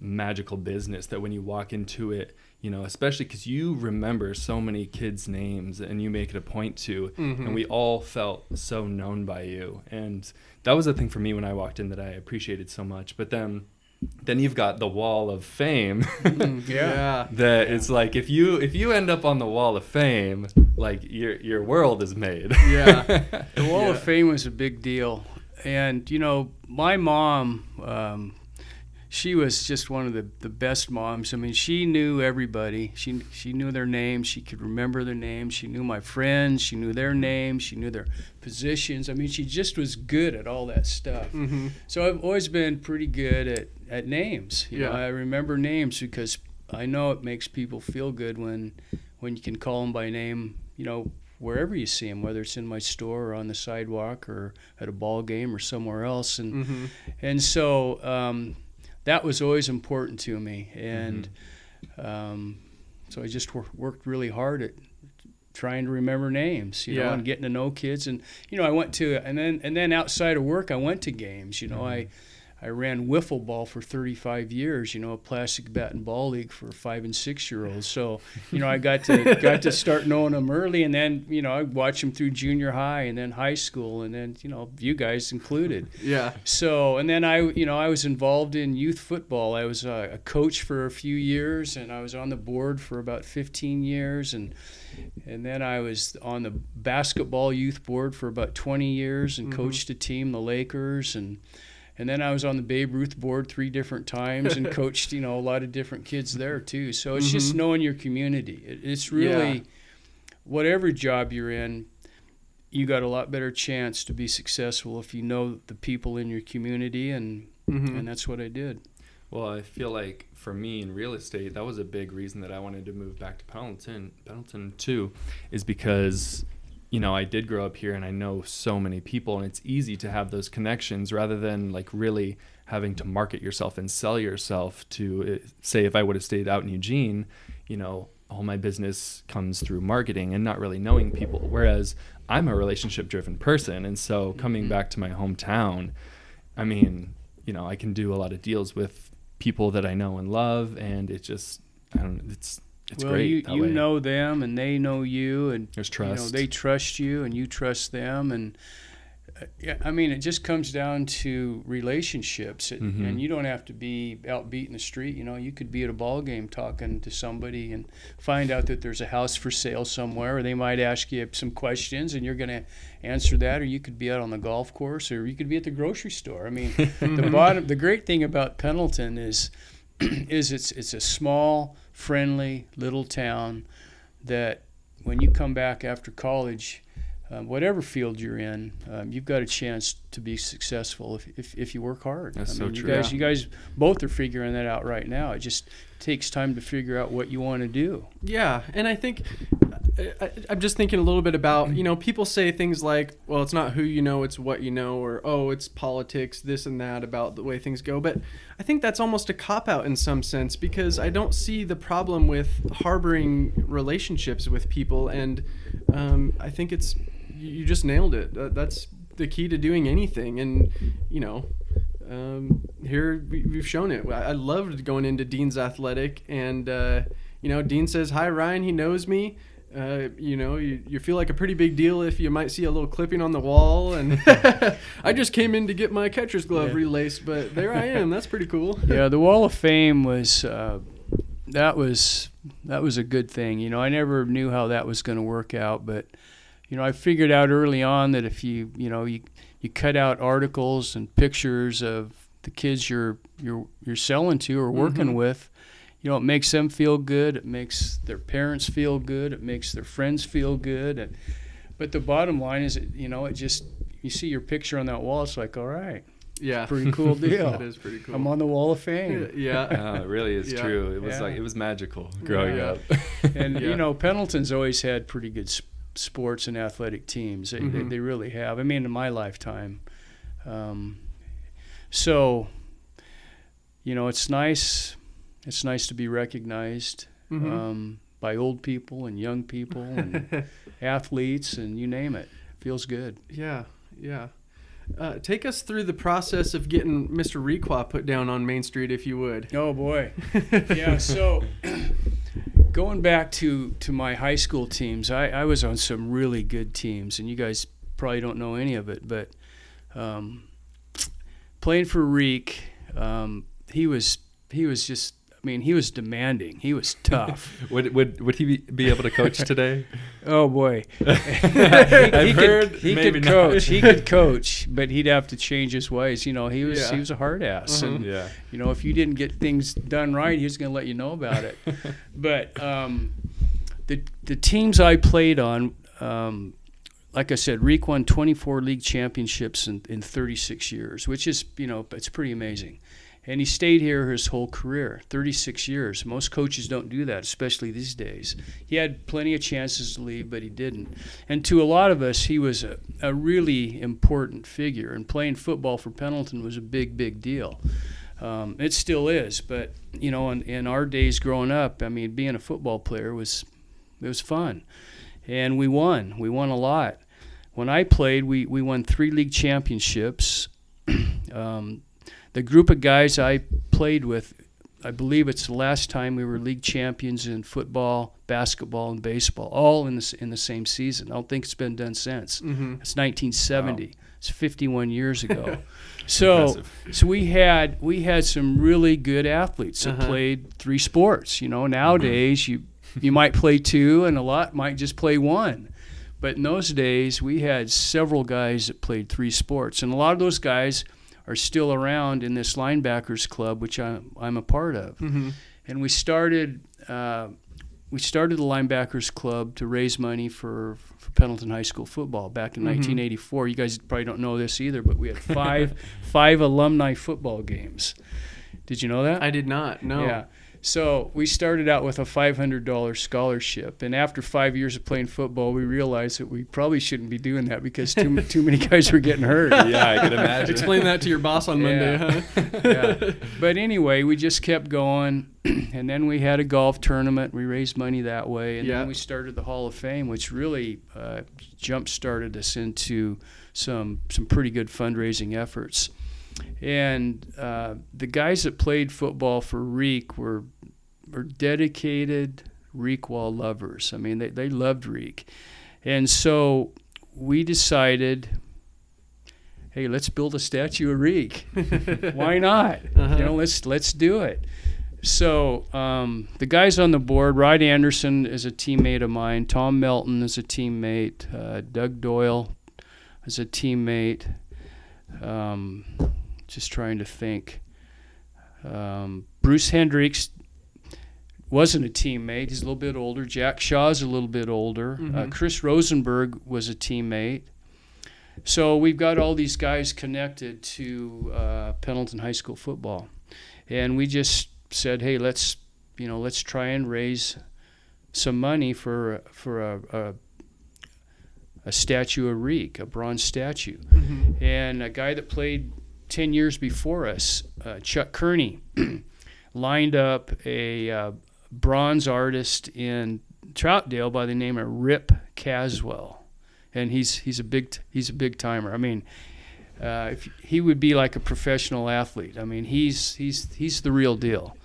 [SPEAKER 2] magical business that when you walk into it, you know, especially because you remember so many kids' names and you make it a point to,
[SPEAKER 1] Mhm.
[SPEAKER 2] and we all felt so known by you, and that was the thing for me when I walked in that I appreciated so much. But then, then you've got the wall of fame.
[SPEAKER 1] yeah.
[SPEAKER 2] that it's like if you if you end up on the wall of fame, like your your world is made.
[SPEAKER 1] Yeah.
[SPEAKER 3] The Wall
[SPEAKER 1] Yeah.
[SPEAKER 3] of Fame was a big deal, and you know, my mom, um, she was just one of the, the best moms. I mean, she knew everybody. She she knew their names. She could remember their names. She knew my friends. She knew their names. She knew their positions. I mean, she just was good at all that stuff.
[SPEAKER 1] hmm
[SPEAKER 3] So I've always been pretty good at, at names. You know,
[SPEAKER 1] Yeah.
[SPEAKER 3] I remember names because I know it makes people feel good when when you can call them by name. You know, wherever you see them, whether it's in my store or on the sidewalk or at a ball game or somewhere else. And
[SPEAKER 1] hmm
[SPEAKER 3] and so um, that was always important to me. And um, so I just wor- worked really hard at trying to remember names, you know, and getting to know kids. And you know, I went to and then and then outside of work, I went to games. You know, I I ran wiffle ball for 35 years. You know, a plastic bat and ball league for five and six year olds. So you know, I got to got to start knowing them early, and then you know, I watched them through junior high and then high school, and then you know, you guys included.
[SPEAKER 1] Yeah.
[SPEAKER 3] So, and then I, you know, I was involved in youth football. I was a, a coach for a few years, and I was on the board for about 15 years, and and then I was on the basketball youth board for about 20 years, and
[SPEAKER 1] Mhm.
[SPEAKER 3] coached a team, the Lakers, and and then I was on the Babe Ruth board three different times, and coached, you know, a lot of different kids there too. So it's just
[SPEAKER 1] Mhm.
[SPEAKER 3] knowing your community. It, it's really
[SPEAKER 1] Yeah.
[SPEAKER 3] whatever job you're in you got a lot better chance to be successful if you know the people in your community and
[SPEAKER 1] hmm
[SPEAKER 3] and that's what I did.
[SPEAKER 2] Well, I feel like for me in real estate, that was a big reason that I wanted to move back to Pendleton. Pendleton too, is because you know I did grow up here and I know so many people, and it's easy to have those connections rather than like really having to market yourself and sell yourself to uh, say if I would have stayed out in Eugene, you know, all my business comes through marketing and not really knowing people. Whereas I'm a relationship driven person, and so coming
[SPEAKER 3] Mhm.
[SPEAKER 2] back to my hometown, I mean, you know, I can do a lot of deals with people that I know and love, and it just, I don't, it's, it's
[SPEAKER 3] well,
[SPEAKER 2] great.
[SPEAKER 3] you you
[SPEAKER 2] way.
[SPEAKER 3] know them and they know you and
[SPEAKER 2] there's
[SPEAKER 3] you know
[SPEAKER 2] trust.
[SPEAKER 3] they trust you and you trust them and uh, yeah, I mean it just comes down to relationships It-
[SPEAKER 2] Mhm.
[SPEAKER 3] and you don't have to be out beating the street. You know, you could be at a ball game talking to somebody and find out that there's a house for sale somewhere, or they might ask you some questions and you're going to answer that, or you could be out on the golf course, or you could be at the grocery store. I mean, the bottom, the great thing about Pendleton is, is it's it's a small, friendly little town that when you come back after college, um, whatever field you're in, um, you've got a chance to be successful if, if, if you work hard.
[SPEAKER 2] That's
[SPEAKER 3] I
[SPEAKER 2] so
[SPEAKER 3] mean,
[SPEAKER 2] true.
[SPEAKER 3] You guys,
[SPEAKER 1] Yeah.
[SPEAKER 3] you guys both are figuring that out right now. It just takes time to figure out what you want to do.
[SPEAKER 1] Yeah, and I think I, I'm just thinking a little bit about you know people say things like, well, it's not who you know, it's what you know, or oh, it's politics, this and that about the way things go. But I think that's almost a cop out in some sense because I don't see the problem with harboring relationships with people, and um, I think it's you just nailed it. That, that's the key to doing anything, and you know um, here we, we've shown it. I, I loved going into Dean's Athletic, and uh, you know, Dean says, "Hi, Ryan." He knows me. Uh, you know, you, you feel like a pretty big deal if you might see a little clipping on the wall. And I just came in to get my catcher's glove
[SPEAKER 3] Yeah.
[SPEAKER 1] relaced, but there I am. That's pretty cool.
[SPEAKER 3] yeah, the Wall of Fame was uh, that was that was a good thing. You know, I never knew how that was going to work out, but you know, I figured out early on that if you you know you you cut out articles and pictures of the kids you're you're you're selling to or working
[SPEAKER 1] Mhm.
[SPEAKER 3] with, you know, it makes them feel good. It makes their parents feel good. It makes their friends feel good. And, but the bottom line is, it, you know, it just you see your picture on that wall. It's like, all right,
[SPEAKER 1] Yeah.
[SPEAKER 3] pretty cool deal.
[SPEAKER 1] that is pretty cool.
[SPEAKER 3] I'm on the Wall of Fame.
[SPEAKER 1] Yeah.
[SPEAKER 2] Uh, it really is
[SPEAKER 1] Yeah.
[SPEAKER 2] true. It was
[SPEAKER 3] Yeah.
[SPEAKER 2] like it was magical growing
[SPEAKER 1] Yeah.
[SPEAKER 2] up.
[SPEAKER 3] And
[SPEAKER 1] Yeah.
[SPEAKER 3] you know, Pendleton's always had pretty good s- sports and athletic teams. They, they,
[SPEAKER 1] Mhm.
[SPEAKER 3] they really have. I mean, in my lifetime. Um, so, you know, it's nice. It's nice to be recognized
[SPEAKER 1] Mhm.
[SPEAKER 3] um, by old people and young people and athletes and you name it. Feels good.
[SPEAKER 1] yeah. Yeah. Uh, take us through the process of getting Mr. Requa put down on Main Street, if you would.
[SPEAKER 3] Oh boy. yeah. So going back to to my high school teams, I, I was on some really good teams, and you guys probably don't know any of it, but um, playing for Reek, um, he was he was just. I mean, he was demanding. He was tough.
[SPEAKER 2] would would would he be, able to coach today?
[SPEAKER 3] oh boy, he,
[SPEAKER 2] I've
[SPEAKER 3] he
[SPEAKER 2] heard
[SPEAKER 3] could, he could
[SPEAKER 2] not.
[SPEAKER 3] coach. He could coach, but he'd have to change his ways. You know, he was
[SPEAKER 1] Yeah.
[SPEAKER 3] he was a hard ass,
[SPEAKER 1] Uh-huh.
[SPEAKER 3] and
[SPEAKER 2] yeah.
[SPEAKER 3] you know, if you didn't get things done right, he was going to let you know about it. but um, the the teams I played on, um, like I said, Reek won 24 league championships in, in 36 years, which is you know it's pretty amazing. And he stayed here his whole career, 36 years. Most coaches don't do that, especially these days. He had plenty of chances to leave, but he didn't. And to a lot of us, he was a, a really important figure. And playing football for Pendleton was a big, big deal. Um, it still is, but you know, in, in our days growing up, I mean, being a football player was it was fun, and we won. We won a lot. When I played, we we won three league championships. um, the group of guys I played with, I believe it's the last time we were league champions in football, basketball, and baseball, all in the in the same season. I don't think it's been done since.
[SPEAKER 1] Mm-hmm.
[SPEAKER 3] It's 1970. It's 51 years ago. so,
[SPEAKER 2] Impressive.
[SPEAKER 3] so we had we had some really good athletes that
[SPEAKER 1] Uh-huh.
[SPEAKER 3] played three sports. You know, nowadays you you might play two, and a lot might just play one. But in those days, we had several guys that played three sports, and a lot of those guys are still around in this linebackers club, which I'm, I'm a part of
[SPEAKER 1] Mm-hmm.
[SPEAKER 3] and we started uh, we started the linebackers club to raise money for, for Pendleton High School football back in
[SPEAKER 1] Mhm.
[SPEAKER 3] 1984. You guys probably don't know this either, but we had five five alumni football games. Did you know that?
[SPEAKER 1] I did not. No.
[SPEAKER 3] Yeah. So we started out with a $500 scholarship, and after five years of playing football, we realized that we probably shouldn't be doing that because too too many guys were getting hurt.
[SPEAKER 2] yeah, I can imagine.
[SPEAKER 1] Explain that to your boss on Monday,
[SPEAKER 3] Yeah.
[SPEAKER 1] huh?
[SPEAKER 3] yeah. But anyway, we just kept going, and then we had a golf tournament. We raised money that way, and
[SPEAKER 1] Yeah.
[SPEAKER 3] then we started the Hall of Fame, which really uh, jump started us into some some pretty good fundraising efforts. And uh, the guys that played football for Reek were were dedicated Requa lovers. I mean, they, they loved Reek. And so we decided, hey, let's build a statue of Reek. Why not?
[SPEAKER 1] Uh-huh.
[SPEAKER 3] You know, let's let's do it. So um, the guys on the board, Rod Anderson is a teammate of mine. Tom Melton is a teammate. Uh, Doug Doyle is a teammate. Um, just trying to think. Um, Bruce Hendricks wasn't a teammate. He's a little bit older. Jack Shaw's a little bit older. Uh,
[SPEAKER 1] Mhm.
[SPEAKER 3] Chris Rosenberg was a teammate. So we've got all these guys connected to uh, Pendleton High School football, and we just said, "Hey, let's you know let's try and raise some money for for a, a, a statue of Reek, a bronze statue."
[SPEAKER 1] Mhm.
[SPEAKER 3] And a guy that played 10 years before us, uh, Chuck Kearney, lined up a uh, bronze artist in Troutdale by the name of Rip Caswell. And he's he's a big he's a big timer. I mean, uh, if he would be like a professional athlete. I mean, he's he's he's the real deal.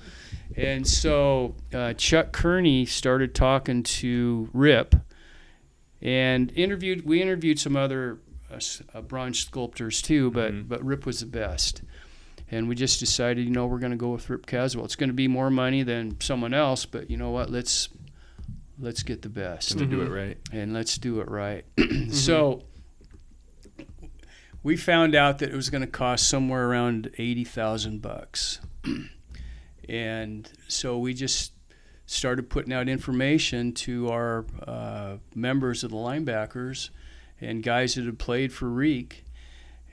[SPEAKER 3] And so uh, Chuck Kearney started talking to Rip, and interviewed. We interviewed some other uh, uh, bronze sculptors too, but
[SPEAKER 2] Mhm.
[SPEAKER 3] but Rip was the best. And we just decided, you know, we're going to go with Rip Caswell. It's going to be more money than someone else, but you know what? Let's let's get the best
[SPEAKER 2] to do it
[SPEAKER 1] Mhm.
[SPEAKER 2] right.
[SPEAKER 3] and let's do it right. So we found out that it was going to cost somewhere around eighty thousand bucks, and so we just started putting out information to our uh, members of the linebackers and guys that had played for Reek,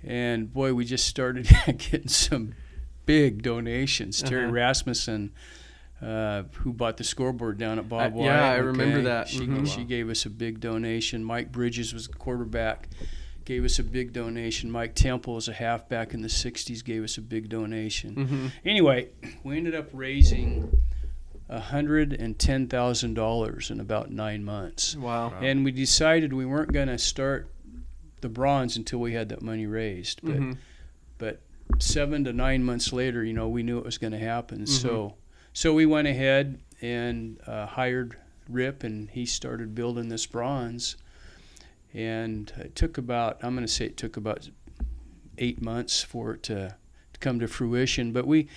[SPEAKER 3] and boy, we just started getting some big donations. Terry
[SPEAKER 1] Uh-huh.
[SPEAKER 3] Rasmussen. Uh, who bought the scoreboard down at Bob
[SPEAKER 1] Uh,
[SPEAKER 3] White?
[SPEAKER 1] yeah, I remember that.
[SPEAKER 3] She,
[SPEAKER 1] Mhm.
[SPEAKER 3] she gave us a big donation. Mike Bridges was the quarterback, gave us a big donation. Mike Temple was a halfback in the '60s, gave us a big donation.
[SPEAKER 1] hmm
[SPEAKER 3] Anyway, we ended up raising hundred and ten thousand dollars in about nine months,
[SPEAKER 1] Wow.
[SPEAKER 2] Wow.
[SPEAKER 3] and we decided we weren't going to start the bronze until we had that money raised. But
[SPEAKER 1] hmm
[SPEAKER 3] seven to nine months later, you know, we knew it was going to happen.
[SPEAKER 1] Mhm.
[SPEAKER 3] So, so we went ahead and uh, hired Rip, and he started building this bronze. And it took about, I'm going to say it took about eight months for it to, to come to fruition. But we,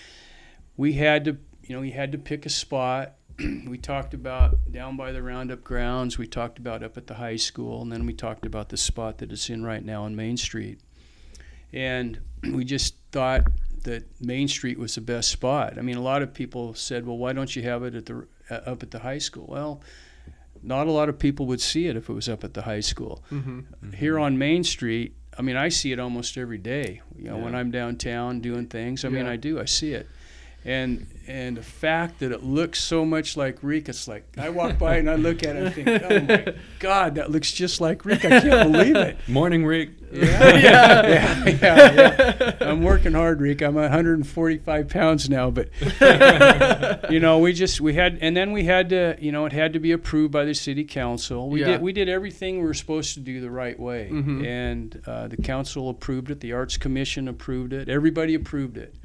[SPEAKER 3] we had to, you know, we had to pick a spot. we talked about down by the Roundup grounds. We talked about up at the high school, and then we talked about the spot that it's in right now on Main Street. And we just thought that Main Street was the best spot. I mean, a lot of people said, "Well, why don't you have it at the uh, up at the high school?" Well, not a lot of people would see it if it was up at the high school.
[SPEAKER 1] hmm
[SPEAKER 3] Here on Main Street, I mean, I see it almost every day. You know, when I'm downtown doing things, I mean, I do. I see it. And and the fact that it looks so much like Reek, it's like I walk by and I look at it and think, oh my God, that looks just like Reek. I can't believe it.
[SPEAKER 2] Morning, Rick.
[SPEAKER 3] Yeah, yeah, yeah, yeah, yeah. I'm working hard, Reek. I'm 145 pounds now, but you know, we just we had, and then we had to, you know, it had to be approved by the city council. We
[SPEAKER 1] Yeah.
[SPEAKER 3] did we did everything we were supposed to do the right way,
[SPEAKER 1] Mhm.
[SPEAKER 3] and uh, the council approved it. The arts commission approved it. Everybody approved it.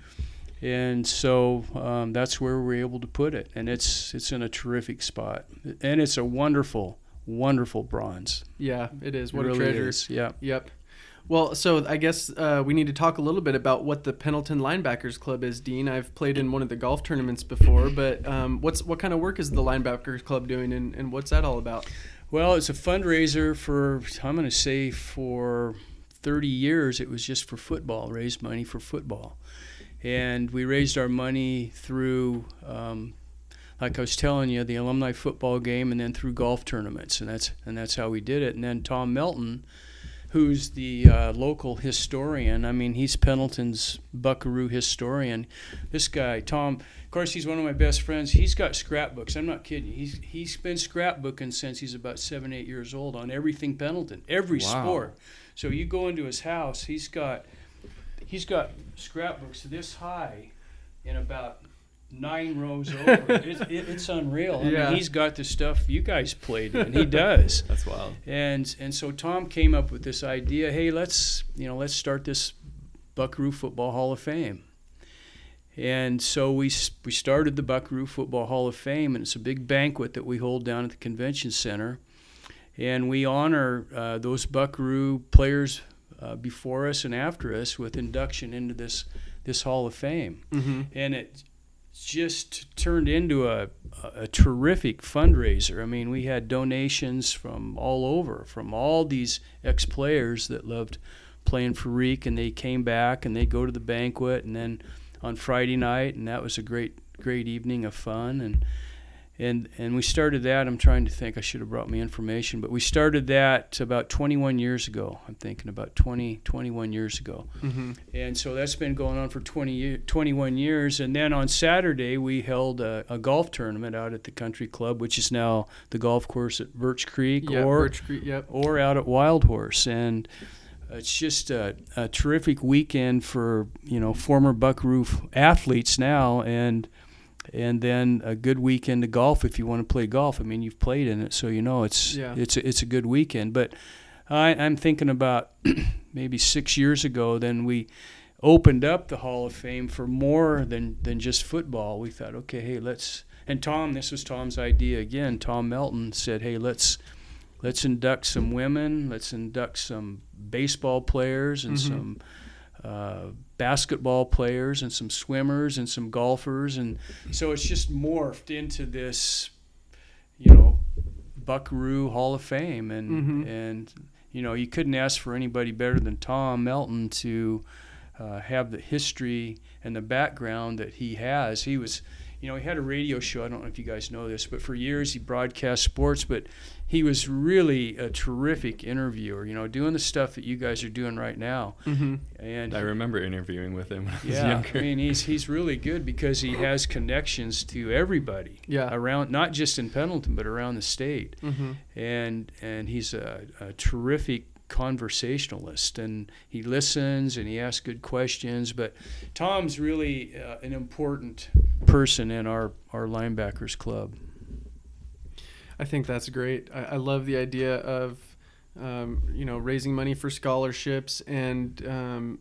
[SPEAKER 3] And so um, that's where we're able to put it, and it's it's in a terrific spot, and it's a wonderful, wonderful bronze.
[SPEAKER 1] Yeah, it is. What
[SPEAKER 3] it
[SPEAKER 1] a
[SPEAKER 3] really
[SPEAKER 1] treasure.
[SPEAKER 3] is. Yeah.
[SPEAKER 1] Yep. Well, so I guess uh, we need to talk a little bit about what the Pendleton Linebackers Club is, Dean. I've played in one of the golf tournaments before, but um, what's what kind of work is the Linebackers Club doing, and, and what's that all about?
[SPEAKER 3] Well, it's a fundraiser for, I'm going to say for 30 years, it was just for football, raised money for football. And we raised our money through, um, like I was telling you, the alumni football game and then through golf tournaments. And that's, and that's how we did it. And then Tom Melton, who's the uh, local historian, I mean, he's Pendleton's Buckaroo historian. This guy, Tom, of course, he's one of my best friends. He's got scrapbooks. I'm not kidding. He's he's been scrapbooking since he's about seven, eight years old on everything Pendleton, every
[SPEAKER 2] Wow.
[SPEAKER 3] sport. So you go into his house, he's got he's got scrapbooks this high, in about nine rows over. it's, it, it's unreal. I
[SPEAKER 1] Yeah.
[SPEAKER 3] mean, he's got the stuff you guys played in. He does.
[SPEAKER 2] That's wild.
[SPEAKER 3] And and so Tom came up with this idea. Hey, let's you know let's start this Buckaroo Football Hall of Fame. And so we we started the Buckaroo Football Hall of Fame, and it's a big banquet that we hold down at the convention center, and we honor uh, those Buckaroo players uh, before us and after us with induction into this this Hall of Fame
[SPEAKER 1] Mm-hmm.
[SPEAKER 3] and it just turned into a, a terrific fundraiser. I mean, we had donations from all over, from all these ex players that loved playing for Reek, and they came back and they go to the banquet, and then on Friday night, and that was a great great evening of fun and. And, and we started that. I'm trying to think. I should have brought me information, but we started that about 21 years ago. I'm thinking about 20, 21 years ago.
[SPEAKER 1] Mm-hmm.
[SPEAKER 3] And so that's been going on for 20 year, 21 years. And then on Saturday, we held a, a golf tournament out at the country club, which is now the golf course at Birch Creek
[SPEAKER 1] Yeah,
[SPEAKER 3] or,
[SPEAKER 1] Birch Creek, yep.
[SPEAKER 3] or out at Wild Horse. And it's just a, a terrific weekend for, you know, former Buckaroo athletes now. And and then a good weekend to golf if you want to play golf. I mean, you've played in it, so you know it's
[SPEAKER 1] Yeah.
[SPEAKER 3] it's a, it's a good weekend. But I, I'm thinking about maybe six years ago. Then we opened up the Hall of Fame for more than than just football. We thought, okay, hey, let's. And Tom, this was Tom's idea again. Tom Melton said, hey, let's let's induct some women, let's induct some baseball players and
[SPEAKER 1] Mhm.
[SPEAKER 3] some uh, basketball players and some swimmers and some golfers, and so it's just morphed into this, you know, Buckaroo Hall of Fame, and
[SPEAKER 1] Mhm.
[SPEAKER 3] and you know you couldn't ask for anybody better than Tom Melton to uh, have the history and the background that he has. He was, you know, he had a radio show. I don't know if you guys know this, but for years he broadcast sports, but he was really a terrific interviewer. You know, doing the stuff that you guys are doing right now,
[SPEAKER 1] Mm-hmm.
[SPEAKER 3] and
[SPEAKER 2] I remember interviewing with him when I was
[SPEAKER 3] yeah,
[SPEAKER 2] younger.
[SPEAKER 3] I mean he's he's really good because he has connections to everybody
[SPEAKER 1] Yeah.
[SPEAKER 3] around, not just in Pendleton but around the state,
[SPEAKER 1] Mm-hmm.
[SPEAKER 3] and and he's a, a terrific conversationalist and he listens and he asks good questions. But Tom's really uh, an important person in our our linebackers club.
[SPEAKER 1] I think that's great. I, I love the idea of, um, you know, raising money for scholarships and um,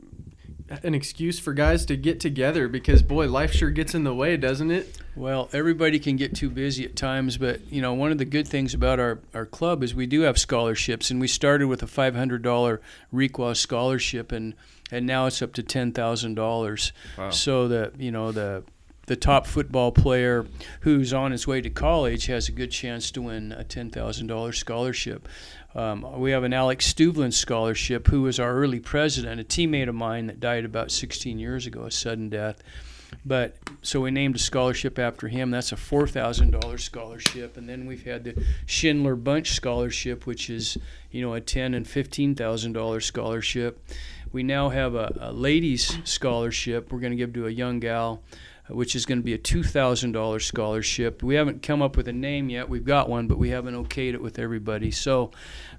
[SPEAKER 1] an excuse for guys to get together because boy, life sure gets in the way, doesn't it?
[SPEAKER 3] Well, everybody can get too busy at times, but you know, one of the good things about our, our club is we do have scholarships, and we started with a five hundred dollar Requa scholarship, and and now it's up to ten thousand dollars.
[SPEAKER 2] Wow.
[SPEAKER 3] So that you know the the top football player who's on his way to college has a good chance to win a ten thousand dollars scholarship. Um, we have an Alex Stuvlin scholarship, who was our early president, a teammate of mine that died about 16 years ago, a sudden death. But so we named a scholarship after him. That's a four thousand dollars scholarship, and then we've had the Schindler Bunch scholarship, which is you know a ten and fifteen thousand dollars scholarship. We now have a, a ladies scholarship. We're going to give to a young gal, which is going to be a two thousand dollars scholarship. We haven't come up with a name yet. We've got one, but we haven't okayed it with everybody. So,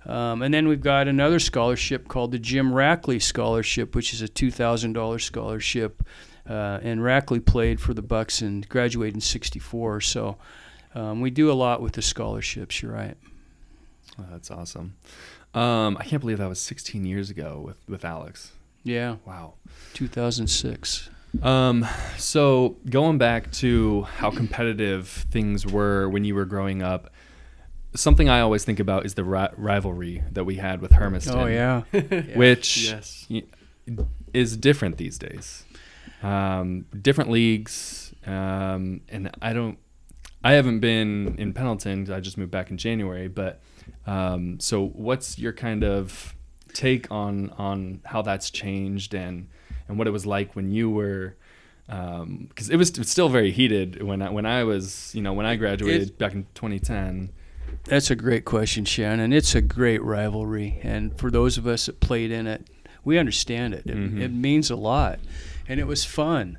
[SPEAKER 3] um, and then we've got another scholarship called the Jim Rackley Scholarship, which is a two thousand dollars scholarship uh, and Rackley played for the Bucks and graduated in '64. So um, we do a lot with the scholarships. You're right.
[SPEAKER 2] Oh, that's awesome. Um, I can't believe that was 16 years ago with, with Alex.
[SPEAKER 3] Yeah,
[SPEAKER 2] Wow.
[SPEAKER 3] 2006.
[SPEAKER 2] Um, so going back to how competitive things were when you were growing up, something I always think about is the ri- rivalry that we had with Hermiston.
[SPEAKER 3] Oh yeah.
[SPEAKER 2] Which
[SPEAKER 1] yes.
[SPEAKER 2] is different these days. Um, different leagues, um, and I don't. I haven't been in Pendleton. 'cause I just moved back in January. But um, so, what's your kind of take on on how that's changed and and what it was like when you were? Because it was it was still very heated when I, when I was you know when I graduated back in 2010.
[SPEAKER 3] That's a great question, Shannon. It's a great rivalry, and for those of us that played in it, we understand it. It,
[SPEAKER 2] Mhm.
[SPEAKER 3] it means a lot, and it was fun.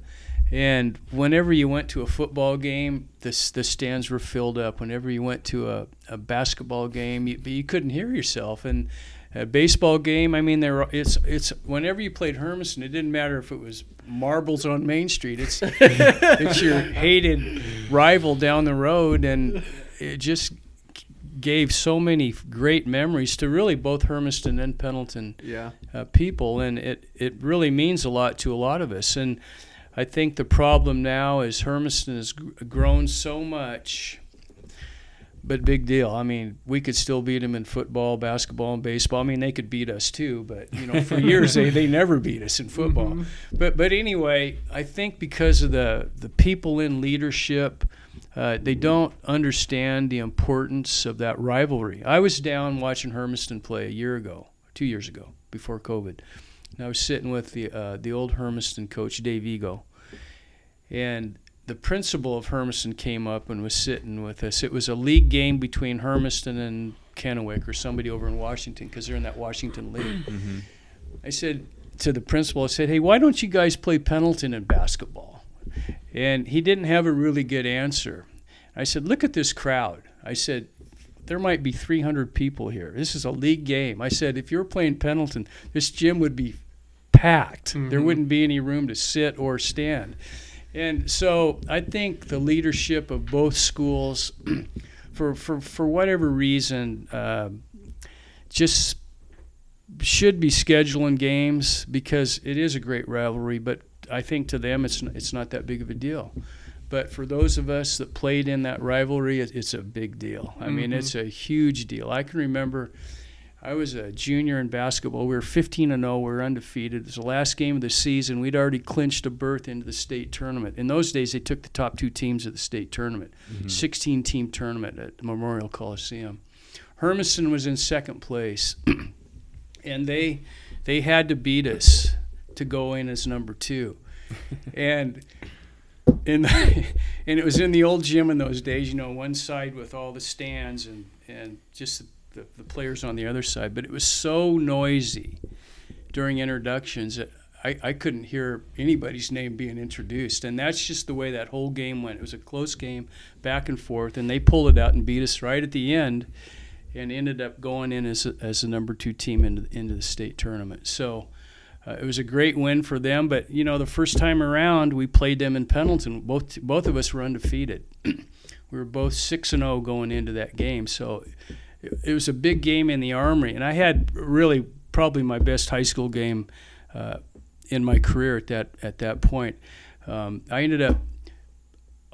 [SPEAKER 3] And whenever you went to a football game, the the stands were filled up. Whenever you went to a, a basketball game, you, but you couldn't hear yourself. And a baseball game, I mean, there it's it's whenever you played Hermiston, it didn't matter if it was marbles on Main Street. It's it's your hated rival down the road, and it just gave so many great memories to really both Hermiston and Pendleton
[SPEAKER 1] Yeah.
[SPEAKER 3] uh, people, and it, it really means a lot to a lot of us. And I think the problem now is Hermiston has grown so much, but big deal. I mean, we could still beat them in football, basketball, and baseball. I mean, they could beat us too, but you know, for years they, they never beat us in football.
[SPEAKER 1] Mhm.
[SPEAKER 3] But but anyway, I think because of the the people in leadership, uh, they don't understand the importance of that rivalry. I was down watching Hermiston play a year ago, two years ago, before COVID. And I was sitting with the uh, the old Hermiston coach Dave Ego, and the principal of Hermiston came up and was sitting with us. It was a league game between Hermiston and Kennewick or somebody over in Washington because they're in that Washington league.
[SPEAKER 2] Mm-hmm.
[SPEAKER 3] I said to the principal, I said, "Hey, why don't you guys play Pendleton in basketball?" And he didn't have a really good answer. I said, "Look at this crowd." I said, "There might be 300 people here. This is a league game." I said, "If you're playing Pendleton, this gym would be packed. There
[SPEAKER 1] Mhm.
[SPEAKER 3] wouldn't be any room to sit or stand." And so I think the leadership of both schools, for for for whatever reason, uh, just should be scheduling games because it is a great rivalry, but I think to them it's it's not that big of a deal. But for those of us that played in that rivalry, it, it's a big deal. I mean,
[SPEAKER 1] Mhm.
[SPEAKER 3] it's a huge deal. I can remember I was a junior in basketball. We were 15 and 0. We were undefeated. It was the last game of the season. We'd already clinched a berth into the state tournament. In those days, they took the top two teams of the state tournament,
[SPEAKER 2] Mhm.
[SPEAKER 3] 16 team tournament at Memorial Coliseum. Hermiston was in second place, and they they had to beat us to go in as number two, and in the, and it was in the old gym in those days. You know, one side with all the stands and and just the, the players on the other side. But it was so noisy during introductions that I, I couldn't hear anybody's name being introduced. And that's just the way that whole game went. It was a close game, back and forth, and they pulled it out and beat us right at the end and ended up going in as, as the number two team into, into the state tournament. So uh, it was a great win for them. But, you know, the first time around, we played them in Pendleton. Both, both of us were undefeated. we were both 6 and 0 going into that game. So it, it was a big game in the Armory. And I had really probably my best high school game uh, in my career at that, at that point. Um, I ended up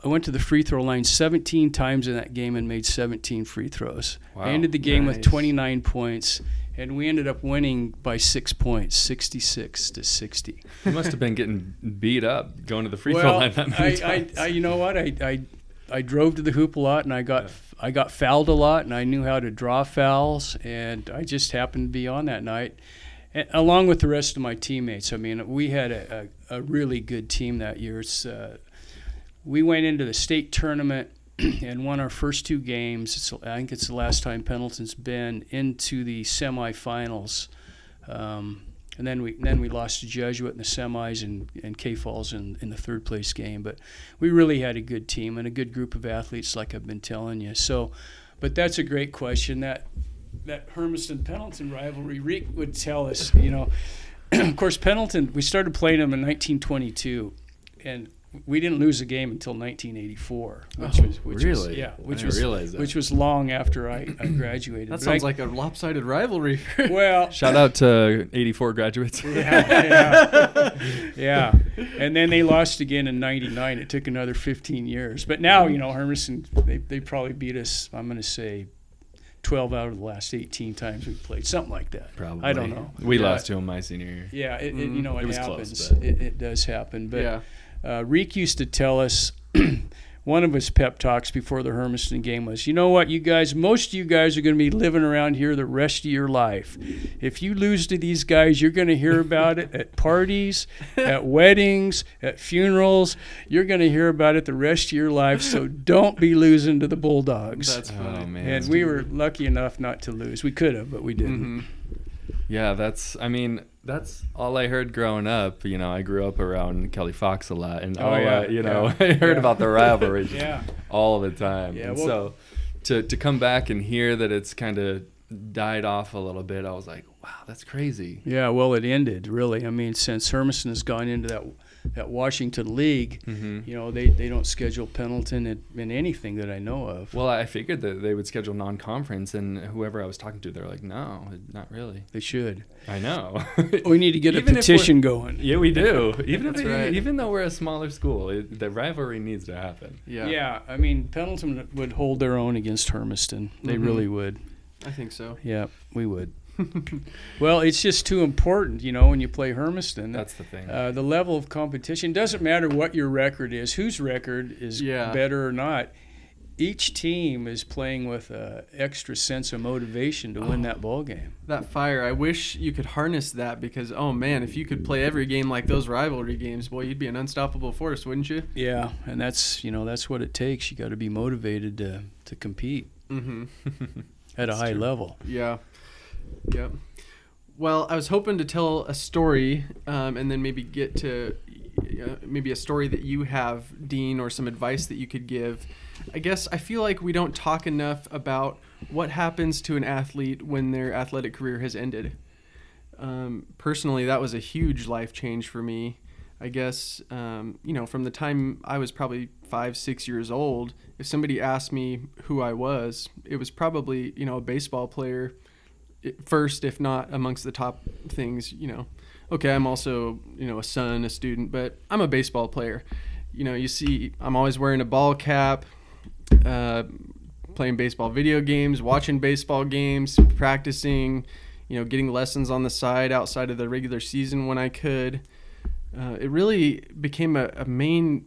[SPEAKER 3] I went to the free throw line 17 times in that game and made 17 free throws.
[SPEAKER 2] Wow.
[SPEAKER 3] I ended the game with 29 points, and we ended up winning by six points, 66 to 60.
[SPEAKER 2] You must have been getting beat up going to the free throw line that many
[SPEAKER 3] I, I. I, you know what? I, I, I drove to the hoop a lot, and I got
[SPEAKER 2] Yeah.
[SPEAKER 3] I got fouled a lot, and I knew how to draw fouls, and I just happened to be on that night. And along with the rest of my teammates, I mean, we had a, a, a really good team that year. It's, uh, we went into the state tournament and won our first two games. It's, I think it's the last time Pendleton's been into the semifinals. Um, and then we then we lost to Jesuit in the semis and, and K Falls in, in the third place game. But we really had a good team and a good group of athletes, like I've been telling you. So, but that's a great question. That that Hermiston Pendleton rivalry, Rick would tell us. You know, of course, Pendleton. We started playing them in 1922, and we didn't lose a game until 1984, which
[SPEAKER 1] Oh,
[SPEAKER 3] was which was,
[SPEAKER 2] really?
[SPEAKER 3] yeah,
[SPEAKER 2] I
[SPEAKER 3] which
[SPEAKER 2] didn't
[SPEAKER 3] was
[SPEAKER 2] realize that.
[SPEAKER 3] which was long after I, I graduated.
[SPEAKER 1] That
[SPEAKER 3] But
[SPEAKER 1] sounds
[SPEAKER 3] I-
[SPEAKER 1] like a lopsided rivalry.
[SPEAKER 3] well.
[SPEAKER 2] Shout out to 84 graduates.
[SPEAKER 3] yeah, yeah, yeah. And then they lost again in '99. It took another 15 years. But now, you know, Hermiston, they, they probably beat us. I'm going to say 12 out of the last 18 times we played, something like that.
[SPEAKER 2] Probably.
[SPEAKER 3] I don't know.
[SPEAKER 2] We
[SPEAKER 3] Yeah.
[SPEAKER 2] lost to them my senior year.
[SPEAKER 3] Yeah, it, it, you mm. know, it,
[SPEAKER 2] It was close,
[SPEAKER 3] happens.
[SPEAKER 2] but-
[SPEAKER 3] it, it does happen. But
[SPEAKER 1] yeah.
[SPEAKER 3] Uh, Reek used to tell us one of his pep talks before the Hermiston game was, you know what, you guys, most of you guys are going to be living around here the rest of your life. If you lose to these guys, you're going to hear about it at parties, at weddings, at funerals. You're going to hear about it the rest of your life. So don't be losing to the Bulldogs.
[SPEAKER 1] That's
[SPEAKER 2] Oh,
[SPEAKER 1] funny.
[SPEAKER 2] man.
[SPEAKER 3] and we were lucky enough not to lose. We could have, but we didn't.
[SPEAKER 1] Mhm.
[SPEAKER 2] Yeah, that's. I mean, that's all I heard growing up. You know, I grew up around Kelly Fox a lot, and
[SPEAKER 3] Oh,
[SPEAKER 2] all
[SPEAKER 3] yeah,
[SPEAKER 2] I- you know,
[SPEAKER 3] yeah,
[SPEAKER 2] I heard
[SPEAKER 3] yeah.
[SPEAKER 2] about the rivalry
[SPEAKER 3] Yeah.
[SPEAKER 2] all the time.
[SPEAKER 3] Yeah,
[SPEAKER 2] and
[SPEAKER 3] well-
[SPEAKER 2] so to to come back and hear that it's kind of died off a little bit, I was like, wow, that's crazy.
[SPEAKER 3] Yeah, well, it ended really. I mean, since Hermiston has gone into that that Washington League,
[SPEAKER 2] hmm
[SPEAKER 3] you know, they, they don't schedule Pendleton in, in anything that I know of.
[SPEAKER 2] Well, I figured that they would schedule non-conference, and whoever I was talking to, they're like, no, not really.
[SPEAKER 3] They should.
[SPEAKER 2] I know.
[SPEAKER 3] We need to get a
[SPEAKER 2] Even if we're-
[SPEAKER 3] petition going.
[SPEAKER 2] yeah, we do. Even if
[SPEAKER 1] right.
[SPEAKER 2] even though we're a smaller school, it, the rivalry needs to happen.
[SPEAKER 1] Yeah.
[SPEAKER 3] Yeah. I mean, Pendleton would hold their own against Hermiston. They
[SPEAKER 1] Mhm.
[SPEAKER 3] really would.
[SPEAKER 1] I think so.
[SPEAKER 3] Yeah, we would. well, it's just too important, you know, when you play Hermiston.
[SPEAKER 2] That's the thing.
[SPEAKER 3] Uh, the level of competition doesn't matter what your record is, whose record is
[SPEAKER 1] Yeah.
[SPEAKER 3] better or not. Each team is playing with an extra sense of motivation to win
[SPEAKER 1] Oh.
[SPEAKER 3] that ball game.
[SPEAKER 1] That fire. I wish you could harness that because, oh man, if you could play every game like those rivalry games, boy, you'd be an unstoppable force, wouldn't you?
[SPEAKER 3] Yeah, and that's you know that's what it takes. You got to be motivated to to compete
[SPEAKER 1] Mm-hmm.
[SPEAKER 3] at a high
[SPEAKER 2] true.
[SPEAKER 3] level.
[SPEAKER 1] Yeah. Yep. Well, I was hoping to tell a story um, and then maybe get to uh, maybe a story that you have, Dean, or some advice that you could give. I guess I feel like we don't talk enough about what happens to an athlete when their athletic career has ended. Um, personally, that was a huge life change for me. I guess, um, you know, from the time I was probably five, six years old, if somebody asked me who I was, it was probably, you know, a baseball player first, if not amongst the top things. You know, okay, I'm also you know a son, a student, but I'm a baseball player. You know, you see, I'm always wearing a ball cap, uh, playing baseball video games, watching baseball games, practicing. You know, getting lessons on the side outside of the regular season when I could. Uh, it really became a, a main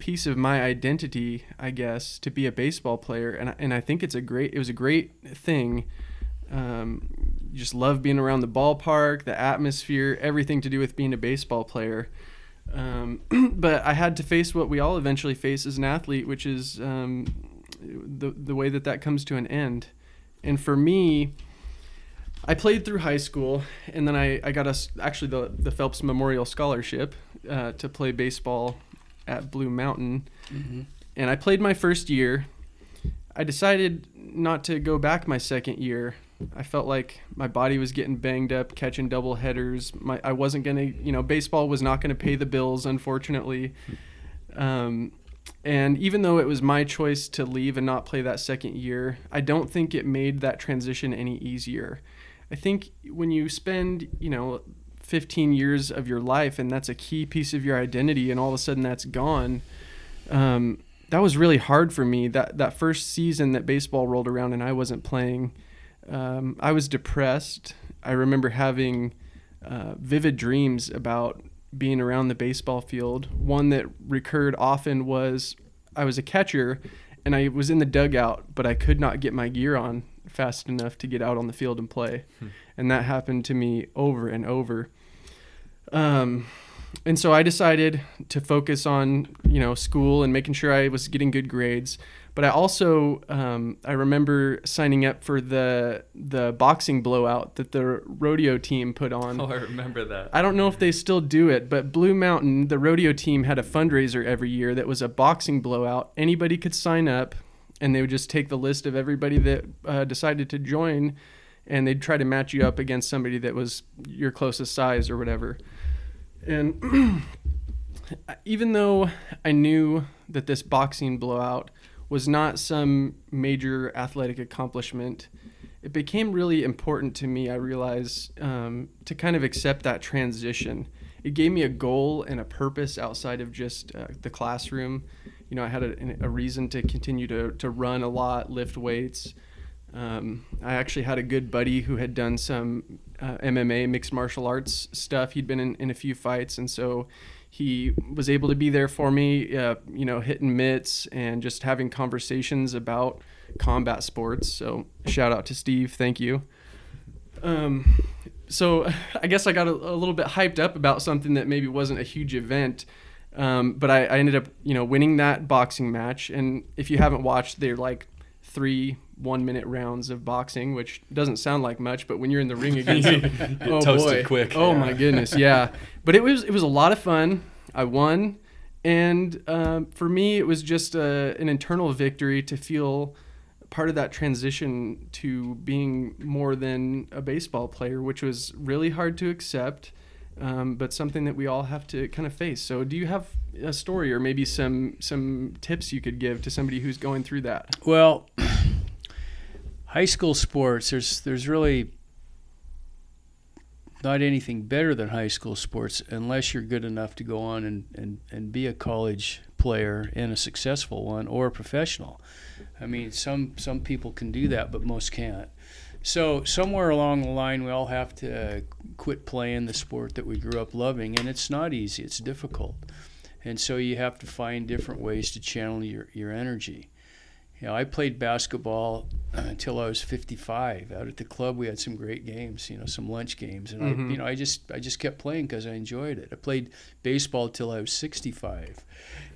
[SPEAKER 1] piece of my identity, I guess, to be a baseball player, and and I think it's a great. It was a great thing. Um, just love being around the ballpark, the atmosphere, everything to do with being a baseball player. Um, but I had to face what we all eventually face as an athlete, which is um, the the way that that comes to an end. And for me, I played through high school, and then I, I got us actually the the Phelps Memorial Scholarship uh, to play baseball at Blue Mountain, mm-hmm. and I played my first year. I decided not to go back my second year. I felt like my body was getting banged up catching double headers. My I wasn't gonna, you know, baseball was not gonna pay the bills, unfortunately. Um, and even though it was my choice to leave and not play that second year, I don't think it made that transition any easier. I think when you spend, you know, 15 years of your life and that's a key piece of your identity and all of a sudden that's gone um, that was really hard for me that that first season that baseball rolled around and i wasn't playing um, i was depressed i remember having uh, vivid dreams about being around the baseball field one that recurred often was i was a catcher and i was in the dugout but i could not get my gear on fast enough to get out on the field and play hmm. and that happened to me over and over um, and so I decided to focus on you know school and making sure I was getting good grades. But I also um, I remember signing up for the the boxing blowout that the rodeo team put on.
[SPEAKER 2] Oh, I remember that.
[SPEAKER 1] I don't know if they still do it, but Blue Mountain, the rodeo team, had a fundraiser every year that was a boxing blowout. Anybody could sign up, and they would just take the list of everybody that uh, decided to join, and they'd try to match you up against somebody that was your closest size or whatever. And even though I knew that this boxing blowout was not some major athletic accomplishment, it became really important to me, I realized, um, to kind of accept that transition. It gave me a goal and a purpose outside of just uh, the classroom. You know, I had a, a, reason to continue to, to run a lot, lift weights. Um, I actually had a good buddy who had done some uh, MMA, mixed martial arts stuff. He'd been in, in a few fights, and so he was able to be there for me, uh, you know, hitting mitts and just having conversations about combat sports. So shout out to Steve, thank you. Um, so I guess I got a, a, little bit hyped up about something that maybe wasn't a huge event. Um, but I, I ended up, you know, winning that boxing match. And if you haven't watched, they're like three one minute rounds of boxing, which doesn't sound like much, but when you're in the ring against them, oh boy,
[SPEAKER 2] quick.
[SPEAKER 1] oh yeah. my goodness, yeah. But it was it was a lot of fun. I won, and um, for me, it was just a, an internal victory to feel part of that transition to being more than a baseball player, which was really hard to accept. Um, but something that we all have to kind of face. So, do you have a story or maybe some some tips you could give to somebody who's going through that?
[SPEAKER 3] Well, high school sports, there's there's really not anything better than high school sports unless you're good enough to go on and, and, and be a college player and a successful one or a professional. I mean, some some people can do that, but most can't. So somewhere along the line, we all have to quit playing the sport that we grew up loving, and it's not easy. It's difficult, and so you have to find different ways to channel your your energy you know, I played basketball until I was 55. Out at the club, we had some great games, you know, some lunch games, and mm-hmm. I, you know, I just I just kept playing because I enjoyed it. I played baseball till I was 65.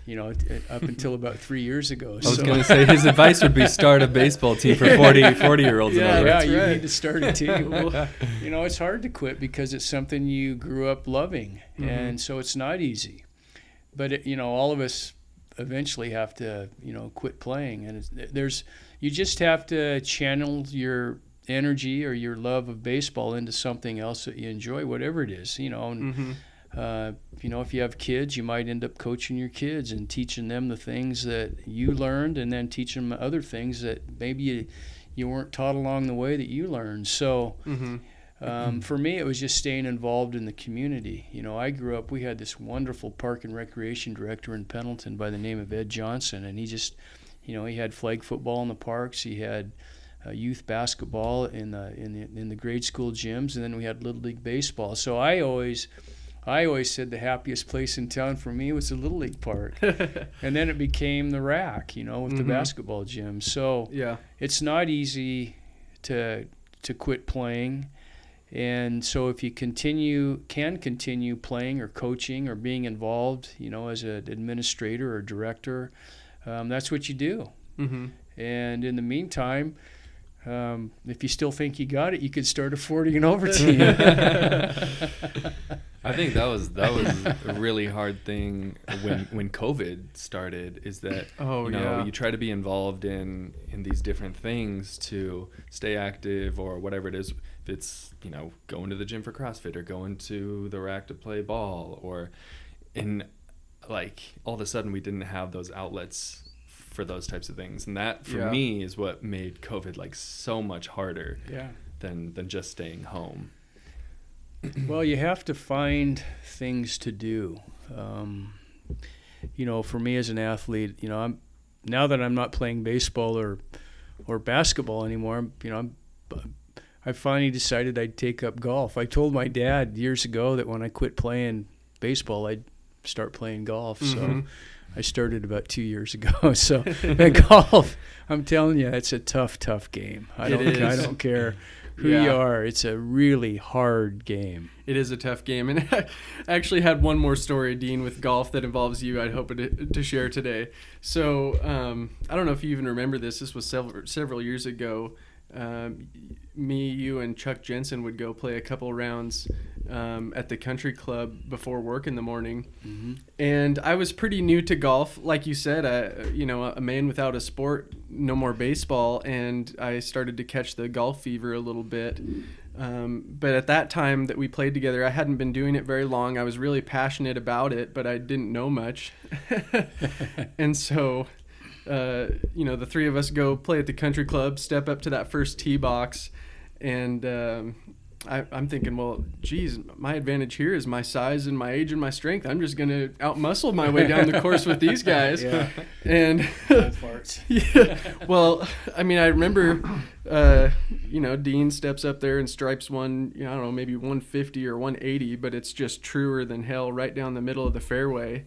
[SPEAKER 3] You know, up until about three years ago.
[SPEAKER 2] I was so. going to say his advice would be start a baseball team for 40, 40 year olds.
[SPEAKER 3] Yeah, yeah, you right. need to start a team. Well, you know, it's hard to quit because it's something you grew up loving, mm-hmm. and so it's not easy. But it, you know, all of us eventually have to you know quit playing and there's you just have to channel your energy or your love of baseball into something else that you enjoy whatever it is you know and, mm-hmm. Uh, you know if you have kids you might end up coaching your kids and teaching them the things that you learned and then teach them other things that maybe you you weren't taught along the way that you learned. So
[SPEAKER 1] Mm-hmm.
[SPEAKER 3] um, for me, it was just staying involved in the community. You know, I grew up. We had this wonderful park and recreation director in Pendleton by the name of Ed Johnson, and he just, you know, he had flag football in the parks. He had uh, youth basketball in the in the in the grade school gyms, and then we had little league baseball. So I always. I always said the happiest place in town for me was the Little League Park. and then it became the rack, you know, with
[SPEAKER 1] Mhm.
[SPEAKER 3] the basketball gym. So
[SPEAKER 1] Yeah.
[SPEAKER 3] it's not easy to to quit playing and so if you continue can continue playing or coaching or being involved you know as an administrator or director um, that's what you do
[SPEAKER 1] Mm-hmm.
[SPEAKER 3] and in the meantime um, if you still think you got it you could start a 40 and over team
[SPEAKER 2] I think that was that was a really hard thing when when COVID started. Is that
[SPEAKER 1] Oh
[SPEAKER 2] you know
[SPEAKER 1] yeah.
[SPEAKER 2] you try to be involved in in these different things to stay active or whatever it is. If it's you know going to the gym for CrossFit or going to the rack to play ball or in like all of a sudden we didn't have those outlets for those types of things and that for
[SPEAKER 1] Yeah.
[SPEAKER 2] me is what made covid like so much harder
[SPEAKER 3] yeah
[SPEAKER 2] than than just staying home
[SPEAKER 3] well, you have to find things to do. Um, you know, for me as an athlete, you know, I'm now that I'm not playing baseball or or basketball anymore. You know, I'm, I finally decided I'd take up golf. I told my dad years ago that when I quit playing baseball, I'd start playing golf. So.
[SPEAKER 1] Mhm.
[SPEAKER 3] I started about two years ago. So and golf, I'm telling you, it's a tough, tough game. I
[SPEAKER 1] It
[SPEAKER 3] don't, I don't care who
[SPEAKER 1] Yeah.
[SPEAKER 3] you are. It's a really hard game.
[SPEAKER 1] It is a tough game, and I actually had one more story, Dean, with golf that involves you. I'd hope to, to share today. So um, I don't know if you even remember this. This was several several years ago. Um, me, you, and Chuck Jensen would go play a couple rounds um, at the country club before work in the morning.
[SPEAKER 3] Mm-hmm.
[SPEAKER 1] And I was pretty new to golf, like you said. I, you know, a man without a sport, no more baseball, and I started to catch the golf fever a little bit. Um, but at that time that we played together, I hadn't been doing it very long. I was really passionate about it, but I didn't know much. and so, uh, you know, the three of us go play at the country club, step up to that first tee box, and um, I, I'm thinking, well, geez, my advantage here is my size and my age and my strength. I'm just going to outmuscle my way down the course with these guys.
[SPEAKER 3] Yeah.
[SPEAKER 1] And yeah. Well, I mean, I remember, uh, you know, Dean steps up there and stripes one, you know, I don't know, maybe 150 or 180, but it's just truer than hell right down the middle of the fairway.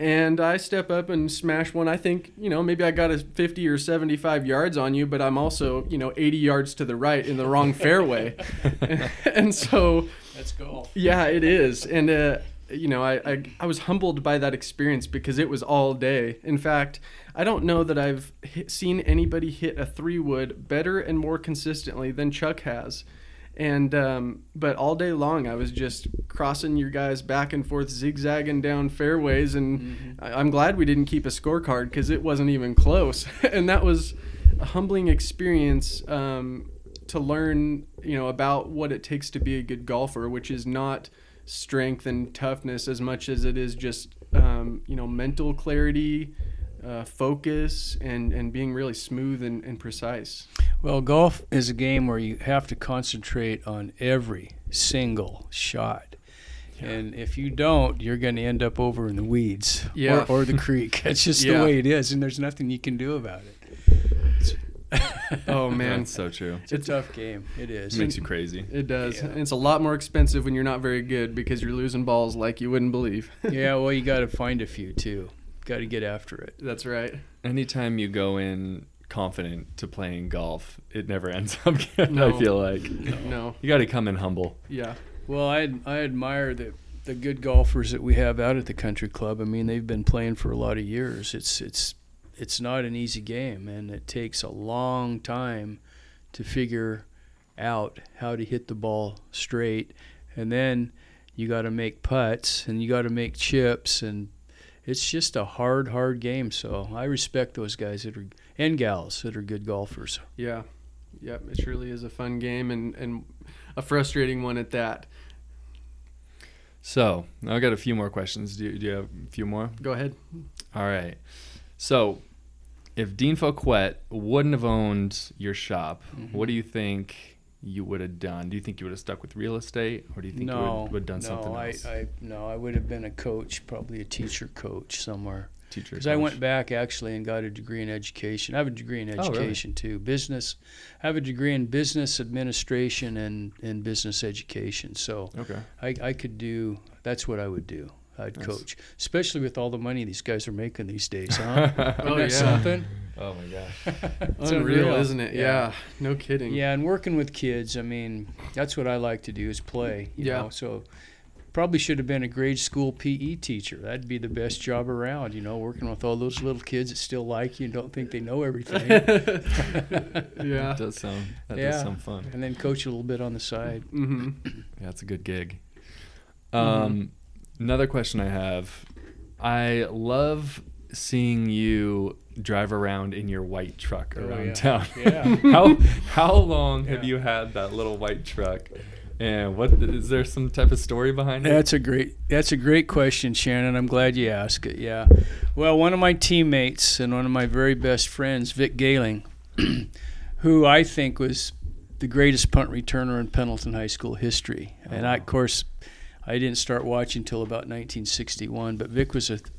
[SPEAKER 1] And I step up and smash one. I think, you know, maybe I got a 50 or 75 yards on you, but I'm also, you know, 80 yards to the right in the wrong fairway. and so,
[SPEAKER 3] Let's go.
[SPEAKER 1] yeah, it is. And, uh, you know, I, I, I was humbled by that experience because it was all day. In fact, I don't know that I've hit, seen anybody hit a three wood better and more consistently than Chuck has. And, um, but all day long, I was just crossing your guys back and forth, zigzagging down fairways. And I, I'm glad we didn't keep a scorecard because it wasn't even close. and that was a humbling experience um, to learn, you know, about what it takes to be a good golfer, which is not strength and toughness as much as it is just um, you know mental clarity, uh, focus, and and being really smooth and, and precise.
[SPEAKER 3] Well, golf is a game where you have to concentrate on every single shot. And if you don't, you're going to end up over in the weeds
[SPEAKER 1] Yeah.
[SPEAKER 3] or, or the creek. That's just
[SPEAKER 1] Yeah.
[SPEAKER 3] the way it is, and there's nothing you can do about it.
[SPEAKER 1] Oh man,
[SPEAKER 2] that's so true
[SPEAKER 3] It's a tough game. It is.
[SPEAKER 2] it makes you crazy
[SPEAKER 1] it does.
[SPEAKER 3] Yeah.
[SPEAKER 1] And it's a lot more expensive when you're not very good because you're losing balls like you wouldn't believe.
[SPEAKER 3] yeah, well, you got to find a few too. Got to get after it.
[SPEAKER 1] That's right.
[SPEAKER 2] anytime you go in confident to playing golf, it never ends up good.
[SPEAKER 1] No.
[SPEAKER 2] I feel like
[SPEAKER 1] No.
[SPEAKER 2] you got to come in humble.
[SPEAKER 1] Yeah.
[SPEAKER 3] Well, I I admire the the good golfers that we have out at the country club. I mean, they've been playing for a lot of years. It's it's it's not an easy game, and it takes a long time to figure out how to hit the ball straight, and then you got to make putts and you got to make chips, and it's just a hard, hard game. So I respect those guys that are and gals that are good golfers.
[SPEAKER 1] Yeah. Yep. It surely is a fun game and and a frustrating one at that.
[SPEAKER 2] So now I got a few more questions. Do you, do you have a few more?
[SPEAKER 1] Go ahead.
[SPEAKER 2] All right. So if Dean Fouquette wouldn't have owned your shop,
[SPEAKER 3] Mhm.
[SPEAKER 2] what do you think you would have done? Do you think you would have stuck with real estate, or do you think you would, would have done
[SPEAKER 3] no,
[SPEAKER 2] something
[SPEAKER 3] I,
[SPEAKER 2] else?
[SPEAKER 3] I, no, I would have been a coach, probably a teacher coach somewhere.
[SPEAKER 2] Teacher.
[SPEAKER 3] Because I went back actually and got a degree in education. I have a degree in
[SPEAKER 2] Oh, really?
[SPEAKER 3] education too. Business. I have a degree in business administration and, and business education. So
[SPEAKER 2] Okay.
[SPEAKER 3] I, I could do. That's what I would do. I'd
[SPEAKER 2] Nice.
[SPEAKER 3] coach, especially with all the money these guys are making these days, huh?
[SPEAKER 1] Oh, yeah.
[SPEAKER 3] something?
[SPEAKER 2] Oh my gosh.
[SPEAKER 3] It's
[SPEAKER 1] Unreal,
[SPEAKER 3] unreal.
[SPEAKER 1] isn't it? Yeah. No kidding.
[SPEAKER 3] Yeah, and working with kids, I mean, that's what I like to do is play. You
[SPEAKER 1] Yeah.
[SPEAKER 3] Know? So probably should have been a grade school PE teacher. That'd be the best job around, you know, working with all those little kids that still like you and don't think they know everything.
[SPEAKER 1] yeah.
[SPEAKER 2] That does sound. That
[SPEAKER 3] Yeah.
[SPEAKER 2] does sound fun.
[SPEAKER 3] and then coach a little bit on the side.
[SPEAKER 1] Mm-hmm.
[SPEAKER 2] Yeah, that's a good gig.
[SPEAKER 3] Mm-hmm.
[SPEAKER 2] Um, another question I have. I love seeing you drive around in your white truck
[SPEAKER 3] Oh,
[SPEAKER 2] around
[SPEAKER 3] yeah.
[SPEAKER 2] town.
[SPEAKER 3] Yeah.
[SPEAKER 2] how how long have you had that little white truck? And what is there some type of story behind it?
[SPEAKER 3] That's a great that's a great question, Shannon. I'm glad you asked it. Yeah. Well, one of my teammates and one of my very best friends, Vic Galing, who I think was the greatest punt returner in Pendleton High School history. And I, of course, I didn't start watching until about 1961, but Vic was a th-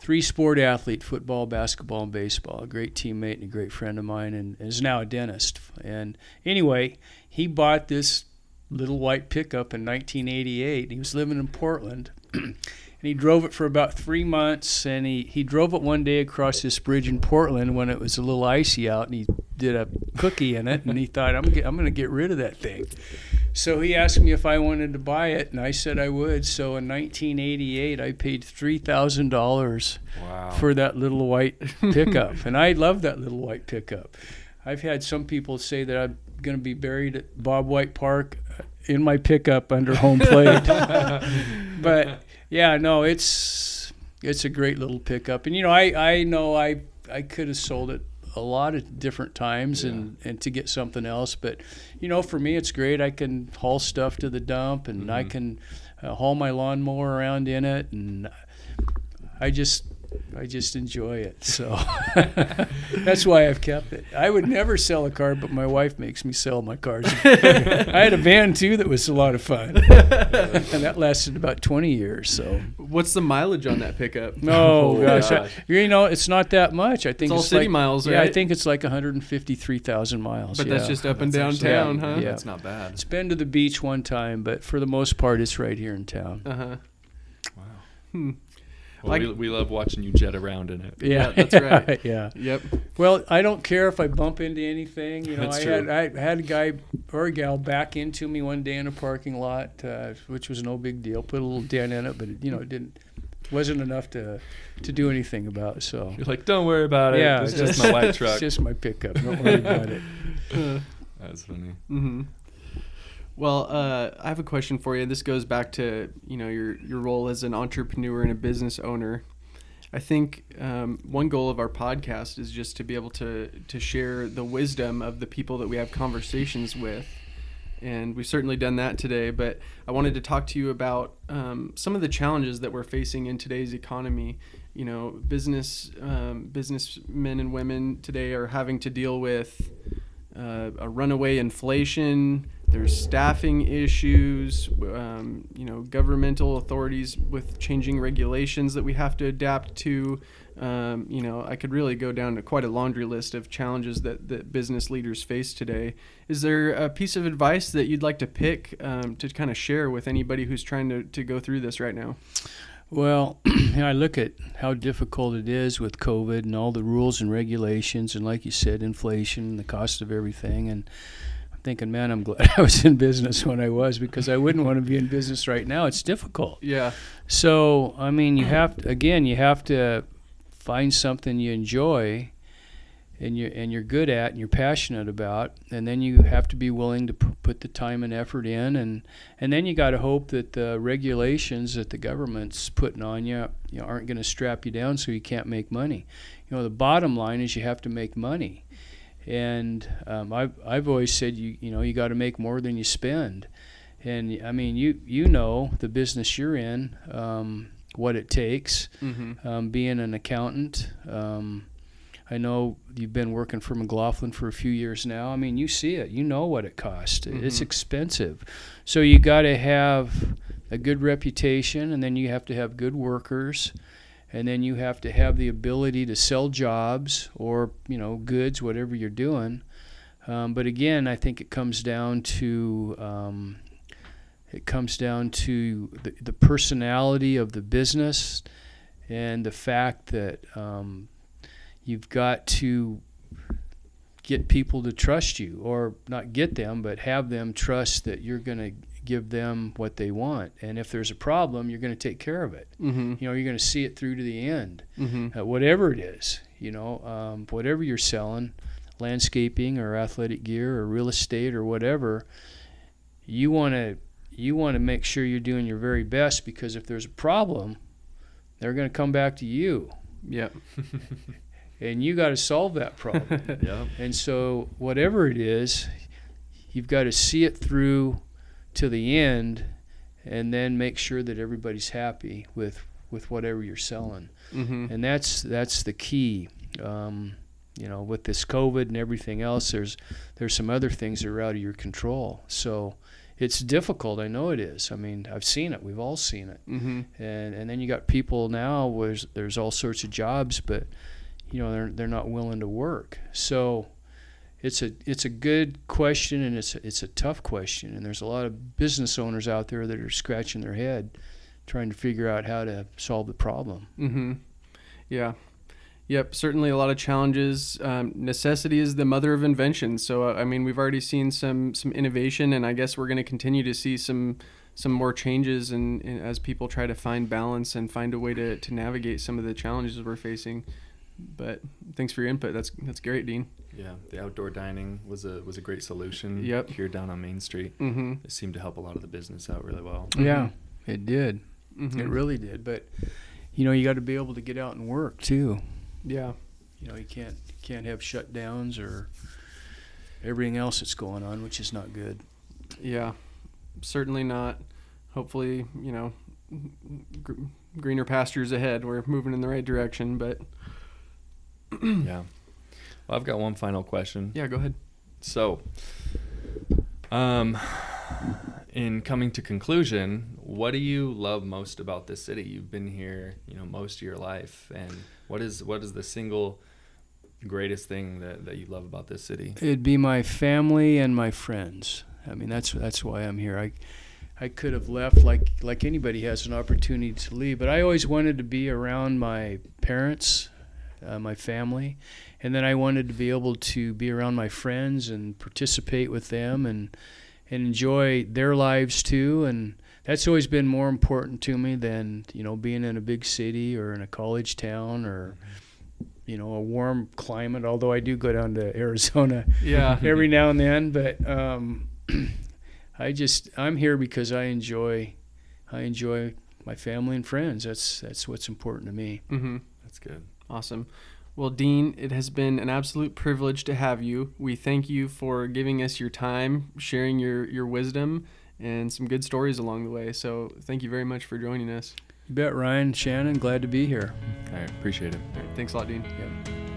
[SPEAKER 3] three sport athlete football, basketball, and baseball. A great teammate and a great friend of mine, and is now a dentist. And anyway, he bought this little white pickup in 1988. He was living in Portland. and he drove it for about three months. And he, he drove it one day across this bridge in Portland when it was a little icy out. And he did a cookie in it. And he thought, I'm, get, I'm going to get rid of that thing. So he asked me if I wanted to buy it. And I said I would. So in 1988, I paid $3,000
[SPEAKER 2] wow.
[SPEAKER 3] for that little white pickup. and I love that little white pickup. I've had some people say that I'm going to be buried at Bob White Park in my pickup under home plate. but yeah, no, it's it's a great little pickup. And you know, I I know I I could have sold it a lot of different times and and to get something else, but you know, for me it's great. I can haul stuff to the dump and I
[SPEAKER 2] Mhm.
[SPEAKER 3] can uh, haul my lawnmower around in it and I just I just enjoy it. So that's why I've kept it. I would never sell a car, but my wife makes me sell my cars. I had a van too that was a lot of fun, and that lasted about 20 years. So
[SPEAKER 1] What's the mileage on that pickup?
[SPEAKER 3] no,
[SPEAKER 2] Oh,
[SPEAKER 3] gosh, I- you know it's not that much. I think
[SPEAKER 1] It's all
[SPEAKER 3] it's
[SPEAKER 1] city
[SPEAKER 3] like,
[SPEAKER 1] miles,
[SPEAKER 3] Yeah, I think it's like 153,000 miles.
[SPEAKER 1] But
[SPEAKER 3] yeah.
[SPEAKER 1] that's just up and
[SPEAKER 2] That's actually-
[SPEAKER 1] downtown,
[SPEAKER 3] yeah,
[SPEAKER 1] huh?
[SPEAKER 3] yeah.
[SPEAKER 2] That's not bad.
[SPEAKER 3] It's been to the beach one time, but for the most part, it's right here in town.
[SPEAKER 1] Uh huh.
[SPEAKER 2] Wow.
[SPEAKER 1] Hmm.
[SPEAKER 2] Well,
[SPEAKER 1] Like-
[SPEAKER 2] we, we love watching you jet around in it.
[SPEAKER 3] Yeah,
[SPEAKER 1] that's right.
[SPEAKER 3] yeah.
[SPEAKER 1] Yep.
[SPEAKER 3] Well, I don't care if I bump into anything. You know,
[SPEAKER 2] That's
[SPEAKER 3] I
[SPEAKER 2] true.
[SPEAKER 3] had I had a guy or a gal back into me one day in a parking lot, uh, which was no big deal. Put a little dent in it, but it, you know, it didn't wasn't enough to to do anything about. So
[SPEAKER 2] You're like, don't worry about it.
[SPEAKER 3] yeah,
[SPEAKER 2] it's just my white truck.
[SPEAKER 3] It's just my pickup. Don't worry about it.
[SPEAKER 1] Uh,
[SPEAKER 2] That's funny.
[SPEAKER 1] hmm Well, uh, I have a question for you. This goes back to you know your your role as an entrepreneur and a business owner. I think um, one goal of our podcast is just to be able to to share the wisdom of the people that we have conversations with, and we've certainly done that today. But I wanted to talk to you about um, some of the challenges that we're facing in today's economy. You know, business um, businessmen and women today are having to deal with uh, a runaway inflation. There's staffing issues. Um, you know, governmental authorities with changing regulations that we have to adapt to. Um, you know, I could really go down to quite a laundry list of challenges that, that business leaders face today. Is there a piece of advice that you'd like to pick um, to kind of share with anybody who's trying to, to go through this right now?
[SPEAKER 3] Well, I look at how difficult it is with COVID and all the rules and regulations, and like you said, inflation, and the cost of everything, and thinking, man, I'm glad I was in business when I was because I wouldn't want to be in business right now. It's difficult.
[SPEAKER 1] Yeah.
[SPEAKER 3] So, I mean, you have to, again, you have to find something you enjoy and you and you're good at and you're passionate about, and then you have to be willing to p- put the time and effort in, and and then you got to hope that the regulations that the government's putting on you, you know, aren't going to strap you down so you can't make money. You know, the bottom line is you have to make money, and um, I've I've always said you you know you got to make more than you spend, and I mean you you know the business you're in. Um, what it takes,
[SPEAKER 1] Mm-hmm.
[SPEAKER 3] um, being an accountant, um, I know you've been working for McLaughlin for a few years now. I mean, you see it. You know what it costs. It's
[SPEAKER 1] Mhm.
[SPEAKER 3] expensive. So you got to have a good reputation, and then you have to have good workers, and then you have to have the ability to sell jobs or you know goods, whatever you're doing. Um, but again, I think it comes down to um, it comes down to the, the personality of the business and the fact that um, you've got to get people to trust you or not get them but have them trust that you're going to give them what they want and if there's a problem you're going to take care of it
[SPEAKER 1] Mm-hmm.
[SPEAKER 3] you know you're going to see it through to the end
[SPEAKER 1] Mm-hmm.
[SPEAKER 3] uh, whatever it is you know um, whatever you're selling landscaping or athletic gear or real estate or whatever you want to you want to make sure you're doing your very best because if there's a problem they're going to come back to you
[SPEAKER 1] Yep.
[SPEAKER 3] and you got to solve that problem
[SPEAKER 2] yeah.
[SPEAKER 3] and so whatever it is you've got to see it through to the end and then make sure that everybody's happy with with whatever you're selling
[SPEAKER 1] Mm-hmm.
[SPEAKER 3] and that's that's the key. Um, you know, with this COVID and everything else, there's there's some other things that are out of your control. So it's difficult. I know it is. I mean, I've seen it. We've all seen it.
[SPEAKER 1] Mm-hmm.
[SPEAKER 3] And and then you got people now where there's, there's all sorts of jobs, but you know they're they're not willing to work. So it's a it's a good question and it's a, it's a tough question. And there's a lot of business owners out there that are scratching their head trying to figure out how to solve the problem.
[SPEAKER 1] Mm-hmm. Yeah. Yep. Certainly a lot of challenges. Um, necessity is the mother of invention. So uh, I mean, we've already seen some some innovation, and I guess we're going to continue to see some some more changes, and, as people try to find balance and find a way to, to navigate some of the challenges we're facing. But thanks for your input. That's that's great, Dean.
[SPEAKER 2] Yeah, the outdoor dining was a was a great solution.
[SPEAKER 1] Yep.
[SPEAKER 2] Here down on Main Street,
[SPEAKER 1] Mm-hmm.
[SPEAKER 2] it seemed to help a lot of the business out really well.
[SPEAKER 3] Yeah, it did.
[SPEAKER 1] Mm-hmm.
[SPEAKER 3] It really did. But you know, you got to be able to get out and work too.
[SPEAKER 1] Yeah.
[SPEAKER 3] You know, you can't you can't have shutdowns or everything else that's going on, which is not good.
[SPEAKER 1] Yeah, certainly not. Hopefully, you know, gr- greener pastures ahead. We're moving in the right direction, but
[SPEAKER 2] yeah. Well, I've got one final question.
[SPEAKER 1] yeah, go ahead.
[SPEAKER 2] So, um, in coming to conclusion, what do you love most about this city? You've been here, you know, most of your life, and what is what is the single greatest thing that, that you love about this city?
[SPEAKER 3] It'd be my family and my friends. I mean, that's that's why I'm here. I I could have left like like anybody has an opportunity to leave, but I always wanted to be around my parents, uh, my family, and then I wanted to be able to be around my friends and participate with them and and enjoy their lives too. And that's always been more important to me than you know being in a big city or in a college town or you know a warm climate. Although I do go down to Arizona
[SPEAKER 1] Yeah.
[SPEAKER 3] every now and then, but um, I just I'm here because I enjoy I enjoy my family and friends. That's that's what's important to me.
[SPEAKER 1] mm-hmm.
[SPEAKER 2] That's good.
[SPEAKER 1] Awesome. Well, Dean, it has been an absolute privilege to have you. We thank you for giving us your time, sharing your, your wisdom, and some good stories along the way. So, thank you very much for joining us.
[SPEAKER 3] You bet, Ryan, Shannon. Glad to be here.
[SPEAKER 2] I appreciate it.
[SPEAKER 1] All right, thanks a lot, Dean.
[SPEAKER 3] Yep.